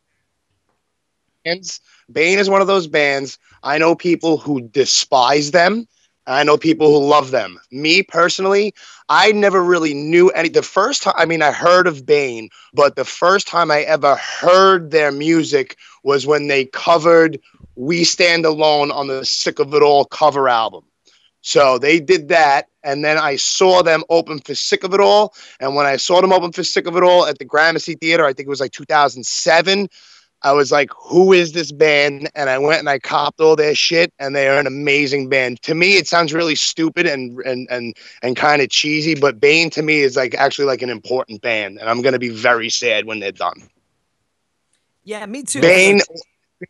Bane is one of those bands. I know people who despise them. I know people who love them. Me personally, I never really knew any. The first time, I mean, I heard of Bane, but the first time I ever heard their music was when they covered "We Stand Alone" on the "Sick of It All" cover album. So they did that, and then I saw them open for Sick of It All. And when I saw them open for Sick of It All at the Gramercy Theater, I think it was like 2007. I was like, "Who is this band?" And I went and I copped all their shit, and they are an amazing band. To me, it sounds really stupid and and and and kind of cheesy, but Bane to me is like actually like an important band, and I'm gonna be very sad when they're done. Yeah, me too. Bane,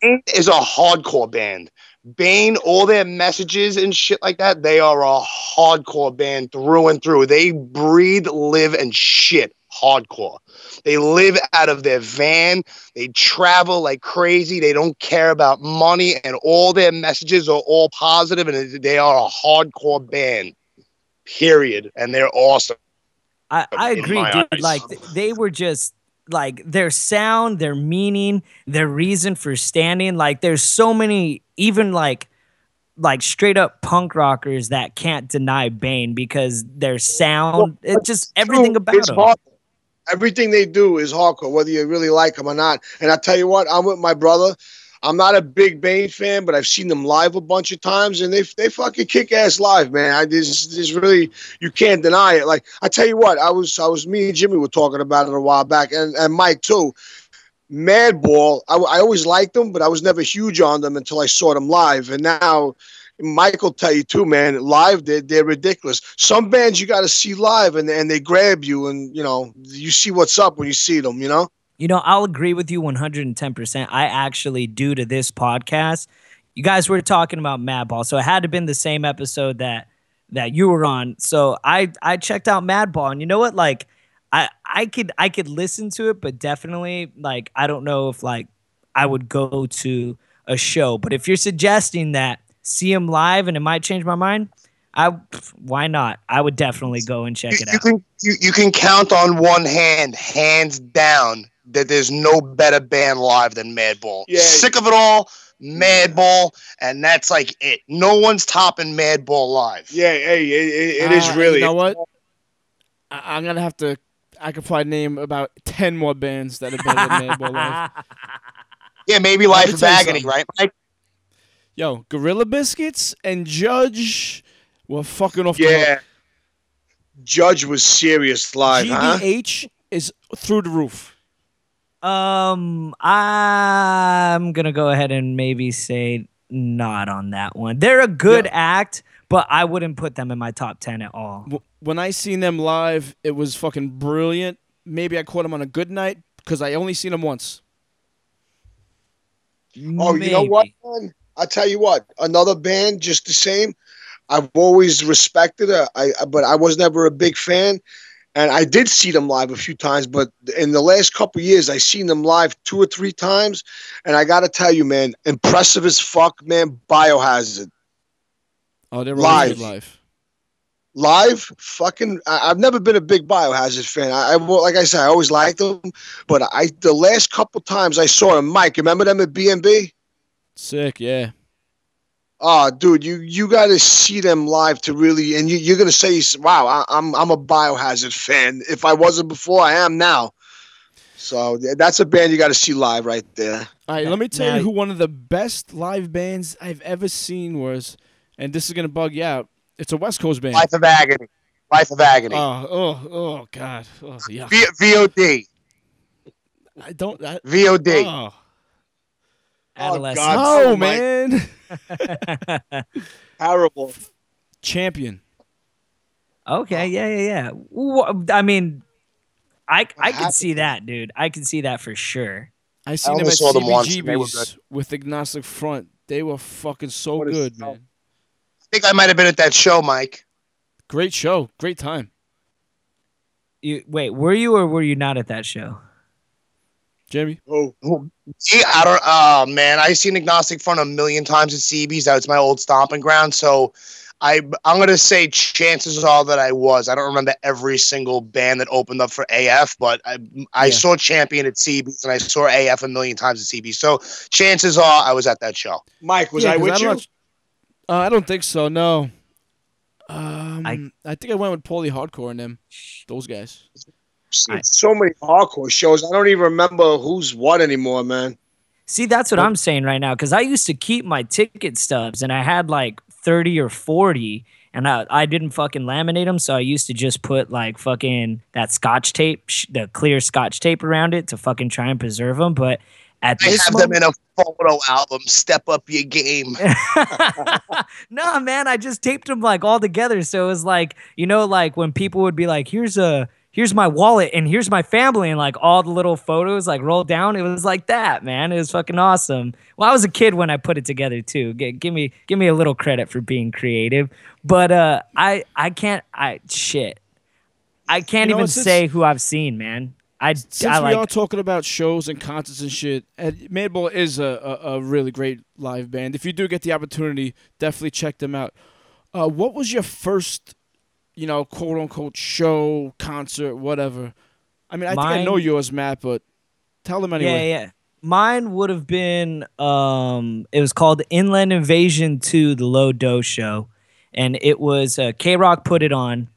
Bane is a hardcore band. Bane, all their messages and shit like that, they are a hardcore band through and through. They breathe, live, and shit hardcore. They live out of their van. They travel like crazy. They don't care about money, and all their messages are all positive, and they are a hardcore band. Period. And they're awesome. I, I agree, dude. eyes. Like they were just like their sound, their meaning, their reason for standing. Like there's so many, even like like straight up punk rockers that can't deny Bane because their sound, it just everything True, about it's them. hardcore. Everything they do is hardcore, whether you really like them or not. And I tell you what, I'm with my brother. I'm not a big Bane fan, but I've seen them live a bunch of times, and they they fucking kick ass live, man. I just there's really you can't deny it. Like I tell you what, I was I was me and Jimmy were talking about it a while back, and and Mike too. Madball, I, I always liked them, but I was never huge on them until I saw them live, and now. Will tell you too, man. Live, they're, they're ridiculous. Some bands you got to see live, and and they grab you, and you know you see what's up when you see them. You know. You know, I'll agree with you 110%. I actually, due to this podcast, you guys were talking about Madball, so it had to have been the same episode that that you were on. So I I checked out Madball, and you know what? Like, I I could I could listen to it, but definitely like I don't know if like I would go to a show. But if you're suggesting that see him live and it might change my mind, I why not? I would definitely go and check You, it you out. can you, you can count on one hand, hands down, that there's no better band live than Madball. Yeah. Sick of it all, Madball, and that's like it. No one's topping Madball live. Yeah, hey, it, it, it is Uh, really. You know what? I, I'm gonna have to. I could probably name about ten more bands that are better than Madball Live. Yeah, maybe Let Life me of Agony, right? Mike? Yo, Gorilla Biscuits and Judge were fucking off Yeah. hook. Judge was serious live, huh? GBH is through the roof. Um, I'm gonna go ahead and maybe say not on that one. They're a good Yeah. act, but I wouldn't put them in my top ten at all. When I seen them live, it was fucking brilliant. Maybe I caught them on a good night because I only seen them once. Oh, you know what, man? I tell you what, another band just the same. I've always respected her, I I- but I was never a big fan. And I did see them live a few times, but in the last couple years, I seen them live two or three times. And I got to tell you, man, impressive as fuck, man. Biohazard Oh, they're Live. live. live. fucking. I, I've never been a big Biohazard fan. I, I well, like I said, I always liked them, but I the last couple times I saw them, Mike, remember them at BNB? Sick, yeah. Oh, dude, you you got to see them live to really, and you, you're gonna say, "Wow, I, I'm I'm a Biohazard fan." If I wasn't before, I am now. So that's a band you got to see live right there. All right, let me tell Now- you who one of the best live bands I've ever seen was, and this is gonna bug you out. It's a West Coast band. Life of Agony. Life of Agony. Oh, oh, oh, God. Oh, yeah. V- VOD. I don't. I, VOD. oh. Adolescents. God. oh so, Mike. man. Terrible. Champion. Okay, yeah, yeah, yeah. I mean, I I happened could see that, dude. I could see that for sure. I seen only them at saw them once, and they were CBGB's with Agnostic Front. They were fucking so What is- good, man. I think I might have been at that show, Mike. Great show. Great time. You wait, were you or were you not at that show? Jamie? Oh, See, I don't. Oh man, I've seen Agnostic Front a million times at CB's. That's my old stomping ground. So, I I'm gonna say chances are that I was. I don't remember every single band that opened up for AF, but I I Yeah. saw Champion at CB's and I saw AF a million times at CB's. So chances are I was at that show. Mike, was Yeah, I 'cause with I'm you? not- uh, I don't think so, no. Um, I, I- think I went with Paulie Hardcore and them. Those guys. Seen so many hardcore shows. I don't even remember who's what anymore, man. See, that's what I'm saying right now because I used to keep my ticket stubs and I had like 30 or 40 and I, I didn't fucking laminate them. So I used to just put like fucking that scotch tape, sh- the clear scotch tape around it to fucking try and preserve them. But at I this have moment, them in a photo album. Step up your game. no, man, I just taped them like all together. So it was like, you know, like when people would be like, here's a, here's my wallet and here's my family and like all the little photos like rolled down. It was like that, man. It was fucking awesome. Well, I was a kid when I put it together too. G- give me, give me a little credit for being creative. But uh, I, I can't, I shit. I can't You know, even since- say who I've seen, man. I, Since I we are talking about shows and concerts and shit, Madball is a, a, a really great live band. If you do get the opportunity, definitely check them out. Uh, what was your first, you know, quote unquote show, concert, whatever? I mean, I think I know yours, Matt, but tell them anyway. Yeah, yeah. Mine would have been um it was called Inland Invasion 2 the Low Dose Show and it was uh, KROQ put it on.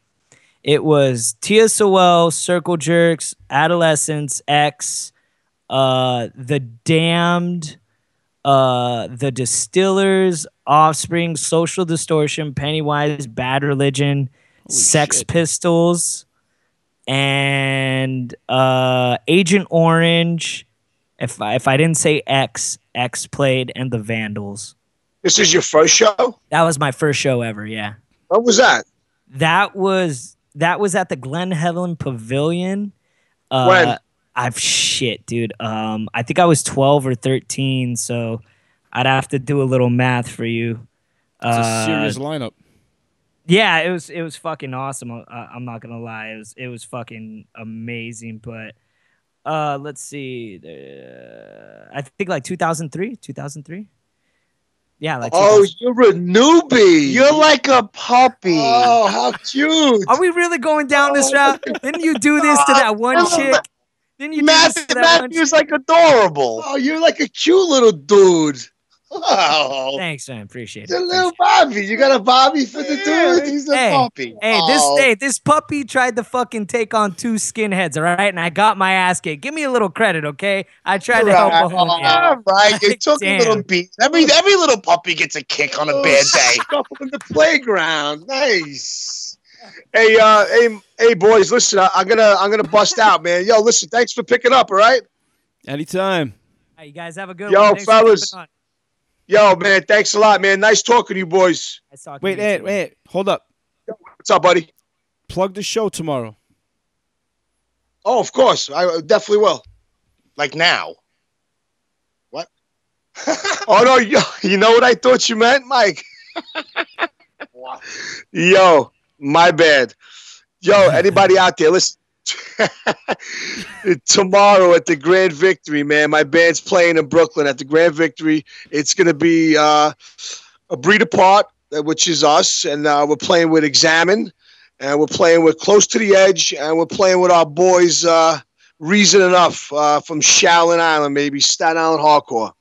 It was TSOL, Circle Jerks, Adolescents, X, uh The Damned, uh The Distillers, Offspring, Social Distortion, Pennywise, Bad Religion, Sex shit. Pistols, and uh, Agent Orange. If I, if I didn't say X, X played, and the Vandals. This is your first show? That was my first show ever. Yeah, What was that? that was that was at the Glen Helen Pavilion. Uh, When? I've shit, dude. Um, I think I was twelve or thirteen, so I'd have to do a little math for you. It's a Uh, serious lineup. Yeah, it was it was fucking awesome. Uh, I'm not gonna lie, it was it was fucking amazing. But uh, let's see, uh, I think like 2003, 2003. Yeah, like. Oh, you're a newbie. You're like a puppy. Oh, how cute. Are we really going down this route? Didn't you do this to that one chick? Didn't you do this Matthew, to that one Matthew's like adorable. Oh, you're like a cute little dude. Oh, Thanks, man. Appreciate it. the little Appreciate Bobby. You got a Bobby for the Yeah, dude? he's a Hey, puppy. it. Hey, this Oh. hey, this puppy tried to fucking take on two skinheads, all right? And I got my ass kicked. Give me a little credit, okay? I tried to help Right. a homie out. All right, you took Damn. a little beat. Every every little puppy gets a kick on a bad day. Scuffle in the playground. Nice. Hey, uh, hey, hey, boys, listen. I, I'm gonna, I'm gonna bust out, man. Yo, listen. Thanks for picking up. All right. Anytime. Hey, you guys have a good Yo, one. Thanks for fellas. Jumping on. Yo, man. Thanks a lot, man. Nice talking to you, boys. Nice talking Wait, to you Ant, too. wait, hold up. What's up, buddy? Plug the show tomorrow. Oh, of course. I uh, definitely will. Like now. What? oh no, yo, you know what I thought you meant, Mike? Yo, my bad. Yo, anybody out there, listen. Tomorrow at the Grand Victory, man. My band's playing in Brooklyn at the Grand Victory. It's gonna be uh, a breed apart, uh, which is us, and uh, we're playing with Examine, and we're playing with Close to the Edge, and we're playing with our boys uh, Reason Enough uh, from Shaolin Island, maybe Staten Island Hardcore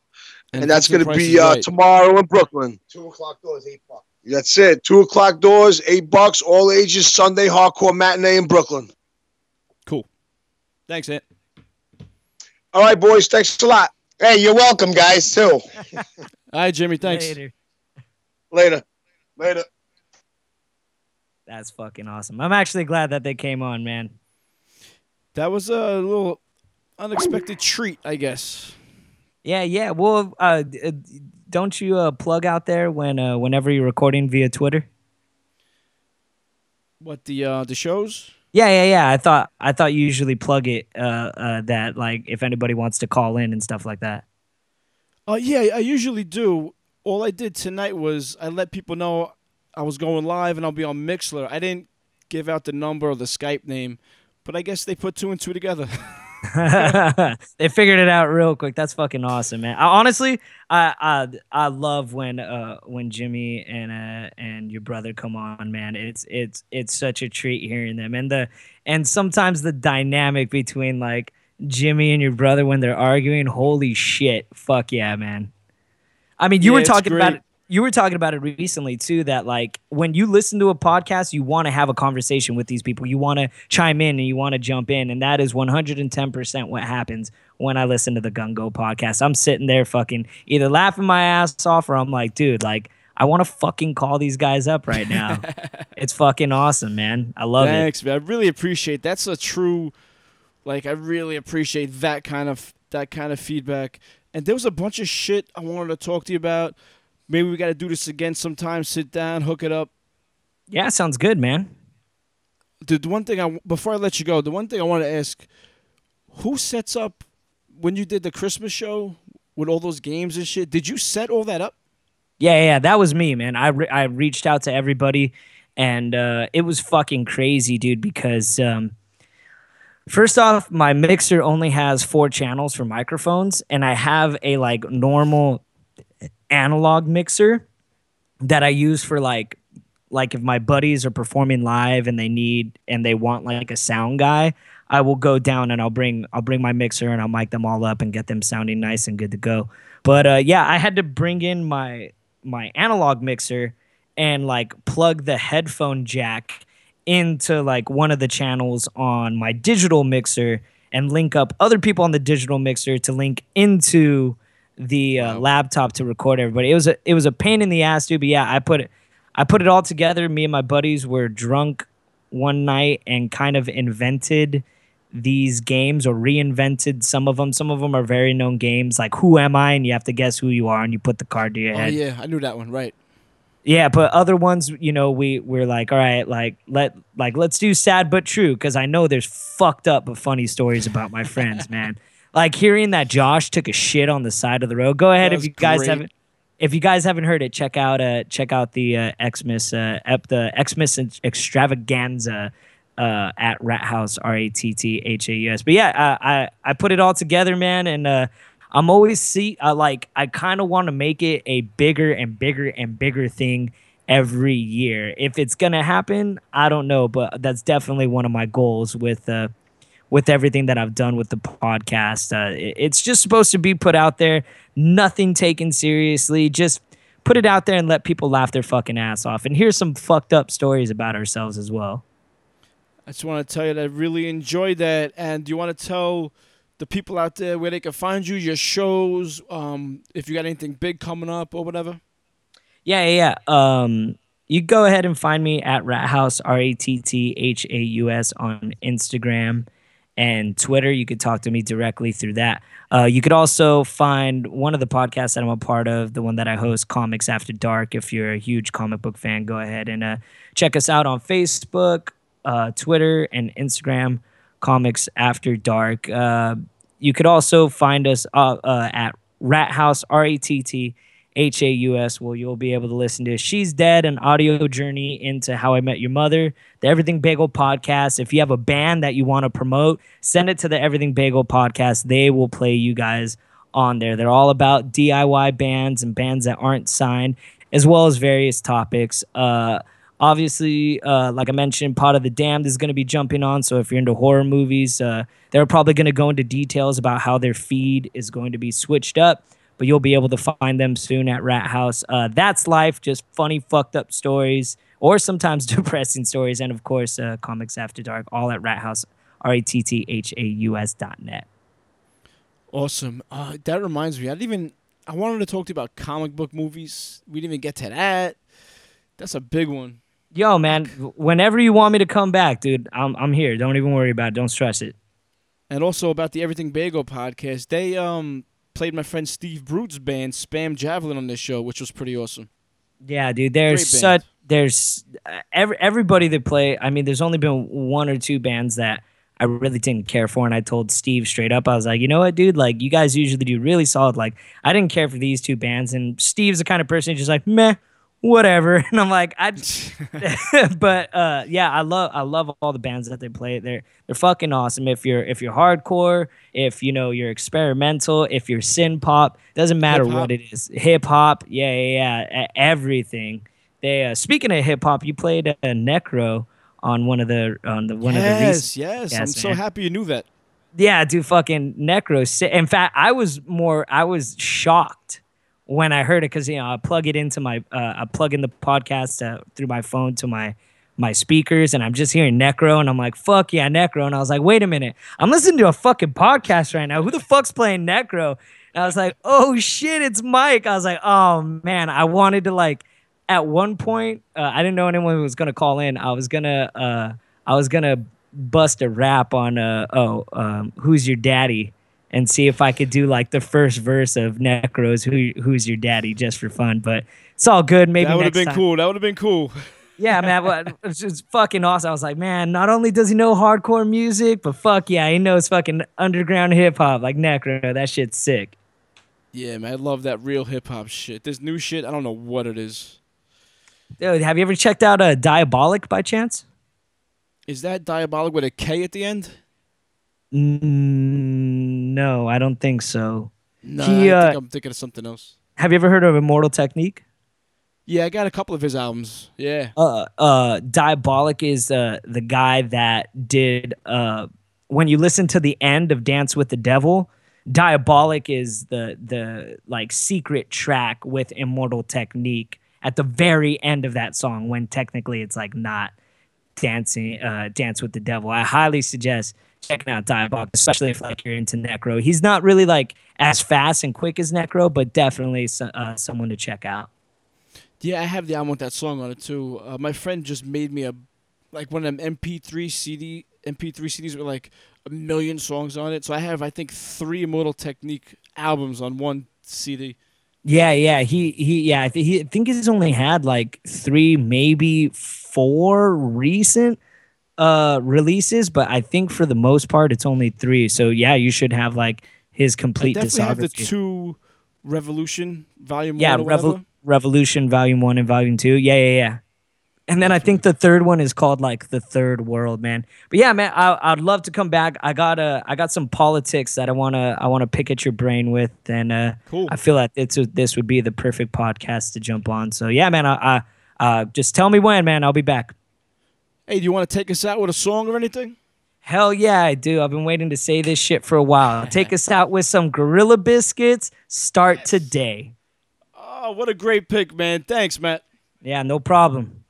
and, that's going to be uh, right. tomorrow in Brooklyn. Two o'clock doors, eight bucks. That's it. Two o'clock doors, eight bucks, all ages, Sunday hardcore matinee in Brooklyn. Thanks, Ant. All right, boys. Thanks a lot. Hey, you're welcome, guys, too. All right, Jimmy. Thanks. Later. Later. Later. That's fucking awesome. I'm actually glad that they came on, man. That was a little unexpected treat, I guess. Yeah, yeah. Well, uh, uh, don't you uh, plug out there when uh, whenever you're recording via Twitter? What the uh the shows? Yeah, yeah, yeah. I thought I thought you usually plug it uh, uh, that like if anybody wants to call in and stuff like that. Uh yeah, I usually do. All I did tonight was I let people know I was going live and I'll be on Mixler. I didn't give out the number or the Skype name, but I guess they put two and two together. they figured it out real quick. That's fucking awesome, man. I, honestly, I, I I love when uh when Jimmy and uh and your brother come on, man. It's it's it's such a treat hearing them and the and sometimes the dynamic between like Jimmy and your brother when they're arguing. Holy shit! Fuck yeah, man. I mean, you Yeah, were talking about it. You were talking about it recently too. That like when you listen to a podcast, you want to have a conversation with these people. You want to chime in and you want to jump in, and that is one hundred and ten percent what happens when I listen to the Gungo podcast. I'm sitting there fucking either laughing my ass off or I'm like, dude, like I want to fucking call these guys up right now. it's fucking awesome, man. I love it. Thanks, man. I really appreciate. That's a true, like I really appreciate that kind of that kind of feedback. And there was a bunch of shit I wanted to talk to you about. Maybe we got to do this again sometime. Sit down, hook it up. Yeah, sounds good, man. The, the one thing I before I let you go, the one thing I want to ask, who sets up when you did the Christmas show with all those games and shit? Did you set all that up? Yeah, yeah, yeah, that was me, man. I, re- I reached out to everybody, and uh, it was fucking crazy, dude. Because um, first off, my mixer only has four channels for microphones, and I have a like normal analog mixer that I use for like like if my buddies are performing live and they need and they want like a sound guy, I will go down and I'll bring I'll bring my mixer and I'll mic them all up and get them sounding nice and good to go. But uh, yeah, I had to bring in my my analog mixer and like plug the headphone jack into like one of the channels on my digital mixer and link up other people on the digital mixer to link into the uh, laptop to record everybody. It was a it was a pain in the ass, dude. But yeah, I put it I put it all together. Me and my buddies were drunk one night and kind of invented these games or reinvented some of them. Some of them are very known games like Who Am I? and you have to guess who you are and you put the card to your Oh head. yeah, I knew that one. Right. Yeah, but other ones, you know, we we're like, all right, like let like let's do sad but true because I know there's fucked up but funny stories about my friends, man. Like hearing that Josh took a shit on the side of the road. Go ahead if you guys great. haven't. if you guys haven't heard it, check out uh check out the uh, Xmas uh ep, the Xmas extravaganza uh at Rat House R A T T H A U S. But yeah, I, I I put it all together, man, and uh I'm always see uh, like I kind of want to make it a bigger and bigger and bigger thing every year. If it's gonna happen, I don't know, but that's definitely one of my goals with uh with everything that I've done with the podcast. Uh, it's just supposed to be put out there, nothing taken seriously. Just put it out there and let people laugh their fucking ass off. And here's some fucked up stories about ourselves as well. I just want to tell you that I really enjoyed that. And do you want to tell the people out there where they can find you, your shows, um, if you got anything big coming up or whatever? Yeah, yeah, yeah. Um, you go ahead and find me at Rat House R A T T H A U S on Instagram and Twitter. You could talk to me directly through that. Uh, you could also find one of the podcasts that I'm a part of, the one that I host, Comics After Dark. If you're a huge comic book fan, go ahead and uh, check us out on Facebook, uh, Twitter, and Instagram. Comics After Dark. Uh, you could also find us uh, uh, at Rat House R A T T H A U S, where you'll be able to listen to She's Dead, an audio journey into How I Met Your Mother, the Everything Bagel podcast. If you have a band that you want to promote, send it to the Everything Bagel podcast. They will play you guys on there. They're all about DIY bands and bands that aren't signed, as well as various topics. Uh, obviously, uh, like I mentioned, Pot of the Damned is going to be jumping on. So if you're into horror movies, uh, they're probably going to go into details about how their feed is going to be switched up. But you'll be able to find them soon at Rat House. Uh, that's life, just funny, fucked up stories, or sometimes depressing stories, and of course, uh, comics after dark, all at Rat House, R A T T H A U S dot net. Awesome. Uh, that reminds me, I didn't even. I wanted to talk to you about comic book movies. We didn't even get to that. That's a big one. Yo, man, whenever you want me to come back, dude, I'm I'm here. Don't even worry about it. Don't stress it. And also about the Everything Bagel podcast. They um played my friend Steve Brute's band Spam Javelin on this show, which was pretty awesome. Yeah, dude. There's such there's uh, every everybody that play. I mean, there's only been one or two bands that I really didn't care for, and I told Steve straight up, I was like, you know what, dude? Like, you guys usually do really solid. Like, I didn't care for these two bands, and Steve's the kind of person who's just like, meh, whatever. And I'm like, I. but uh, yeah, I love I love all the bands that they play. They're they're fucking awesome. If you're if you're hardcore, if you know you're experimental, if you're synth pop, doesn't matter Hip-hop. what it is. Hip hop, yeah, yeah, yeah, everything. They uh, speaking of hip hop, you played a Necro on one of the on the one of the yes, recent. yes, I'm Yes, so happy you knew that. Yeah, dude, fucking Necro. In fact, I was more I was shocked when I heard it because you know I plug it into my uh, I plug in the podcast uh, through my phone to my my speakers and I'm just hearing Necro and I'm like fuck yeah Necro. And I was like wait a minute. I'm listening to a fucking podcast right now. Who the fuck's playing Necro? And I was like oh shit it's Mike. I was like oh man I wanted to like at one point uh, I didn't know anyone was gonna call in. I was gonna uh, I was gonna bust a rap on uh oh um, who's your daddy and see if I could do like the first verse of Necro's "Who Who's Your Daddy" just for fun. But it's all good. Maybe that would have been time. cool. That would have been cool. Yeah, man, it's just fucking awesome. I was like, man, not only does he know hardcore music, but fuck yeah, he knows fucking underground hip hop like Necro. That shit's sick. Yeah, man, I love that real hip hop shit. This new shit, I don't know what it is. Dude, have you ever checked out uh, Diabolic by chance? Is that diabolic with a K at the end? Mm, no, I don't think so. No, He, I uh, think I'm thinking of something else. Have you ever heard of Immortal Technique? Yeah, I got a couple of his albums. Yeah. uh, uh, Diabolic is uh, the guy that did. Uh, when you listen to the end of Dance with the Devil, Diabolic is the the like secret track with Immortal Technique at the very end of that song. When technically it's like not dancing, uh, Dance with the Devil. I highly suggest checking out Diabolic, especially if like you're into Necro. He's not really like as fast and quick as Necro, but definitely so, uh, someone to check out. Yeah, I have the album with that song on it too. Uh, my friend just made me a like one of them MP3 CD MP3 CDs with like a million songs on it. So I have I think three Immortal Technique albums on one CD. Yeah, yeah, he he yeah, I, th- he, I think he's only had like three, maybe four recent uh releases, but I think for the most part it's only three. So yeah, you should have like his I complete definitely have the two Revolution Volume yeah, One whatever. Revol- Revolution Volume One and Volume Two. Yeah, yeah, yeah. And then I think the third one is called like the Third World, man. But yeah, man, I, I'd love to come back. I got uh, I got some politics that I wanna I wanna pick at your brain with, and uh, Cool. I feel like it's this would be the perfect podcast to jump on. So yeah, man, I, I uh, just tell me when, man. I'll be back. Hey, do you want to take us out with a song or anything? Hell yeah, I do. I've been waiting to say this shit for a while. Take us out with some Gorilla Biscuits. Start today. Oh, what a great pick, man. Thanks, Matt. Yeah, no problem.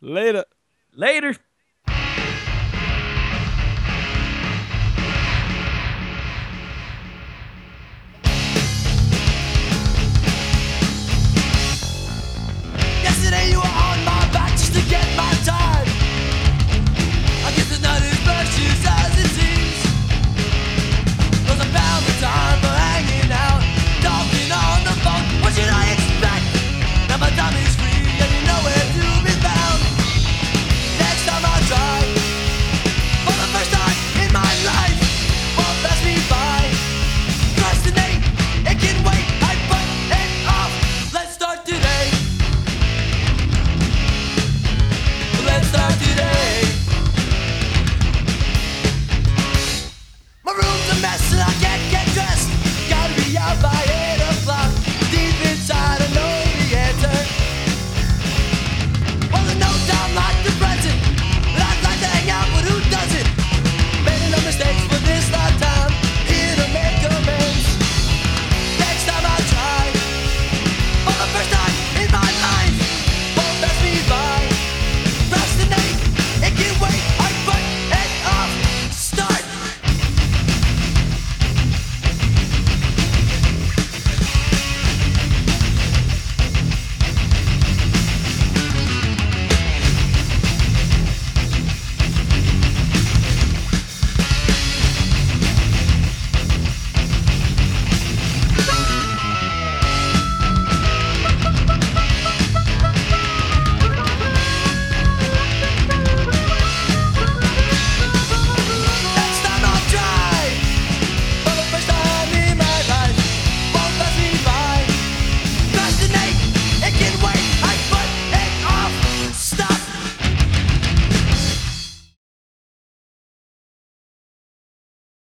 Later. Later.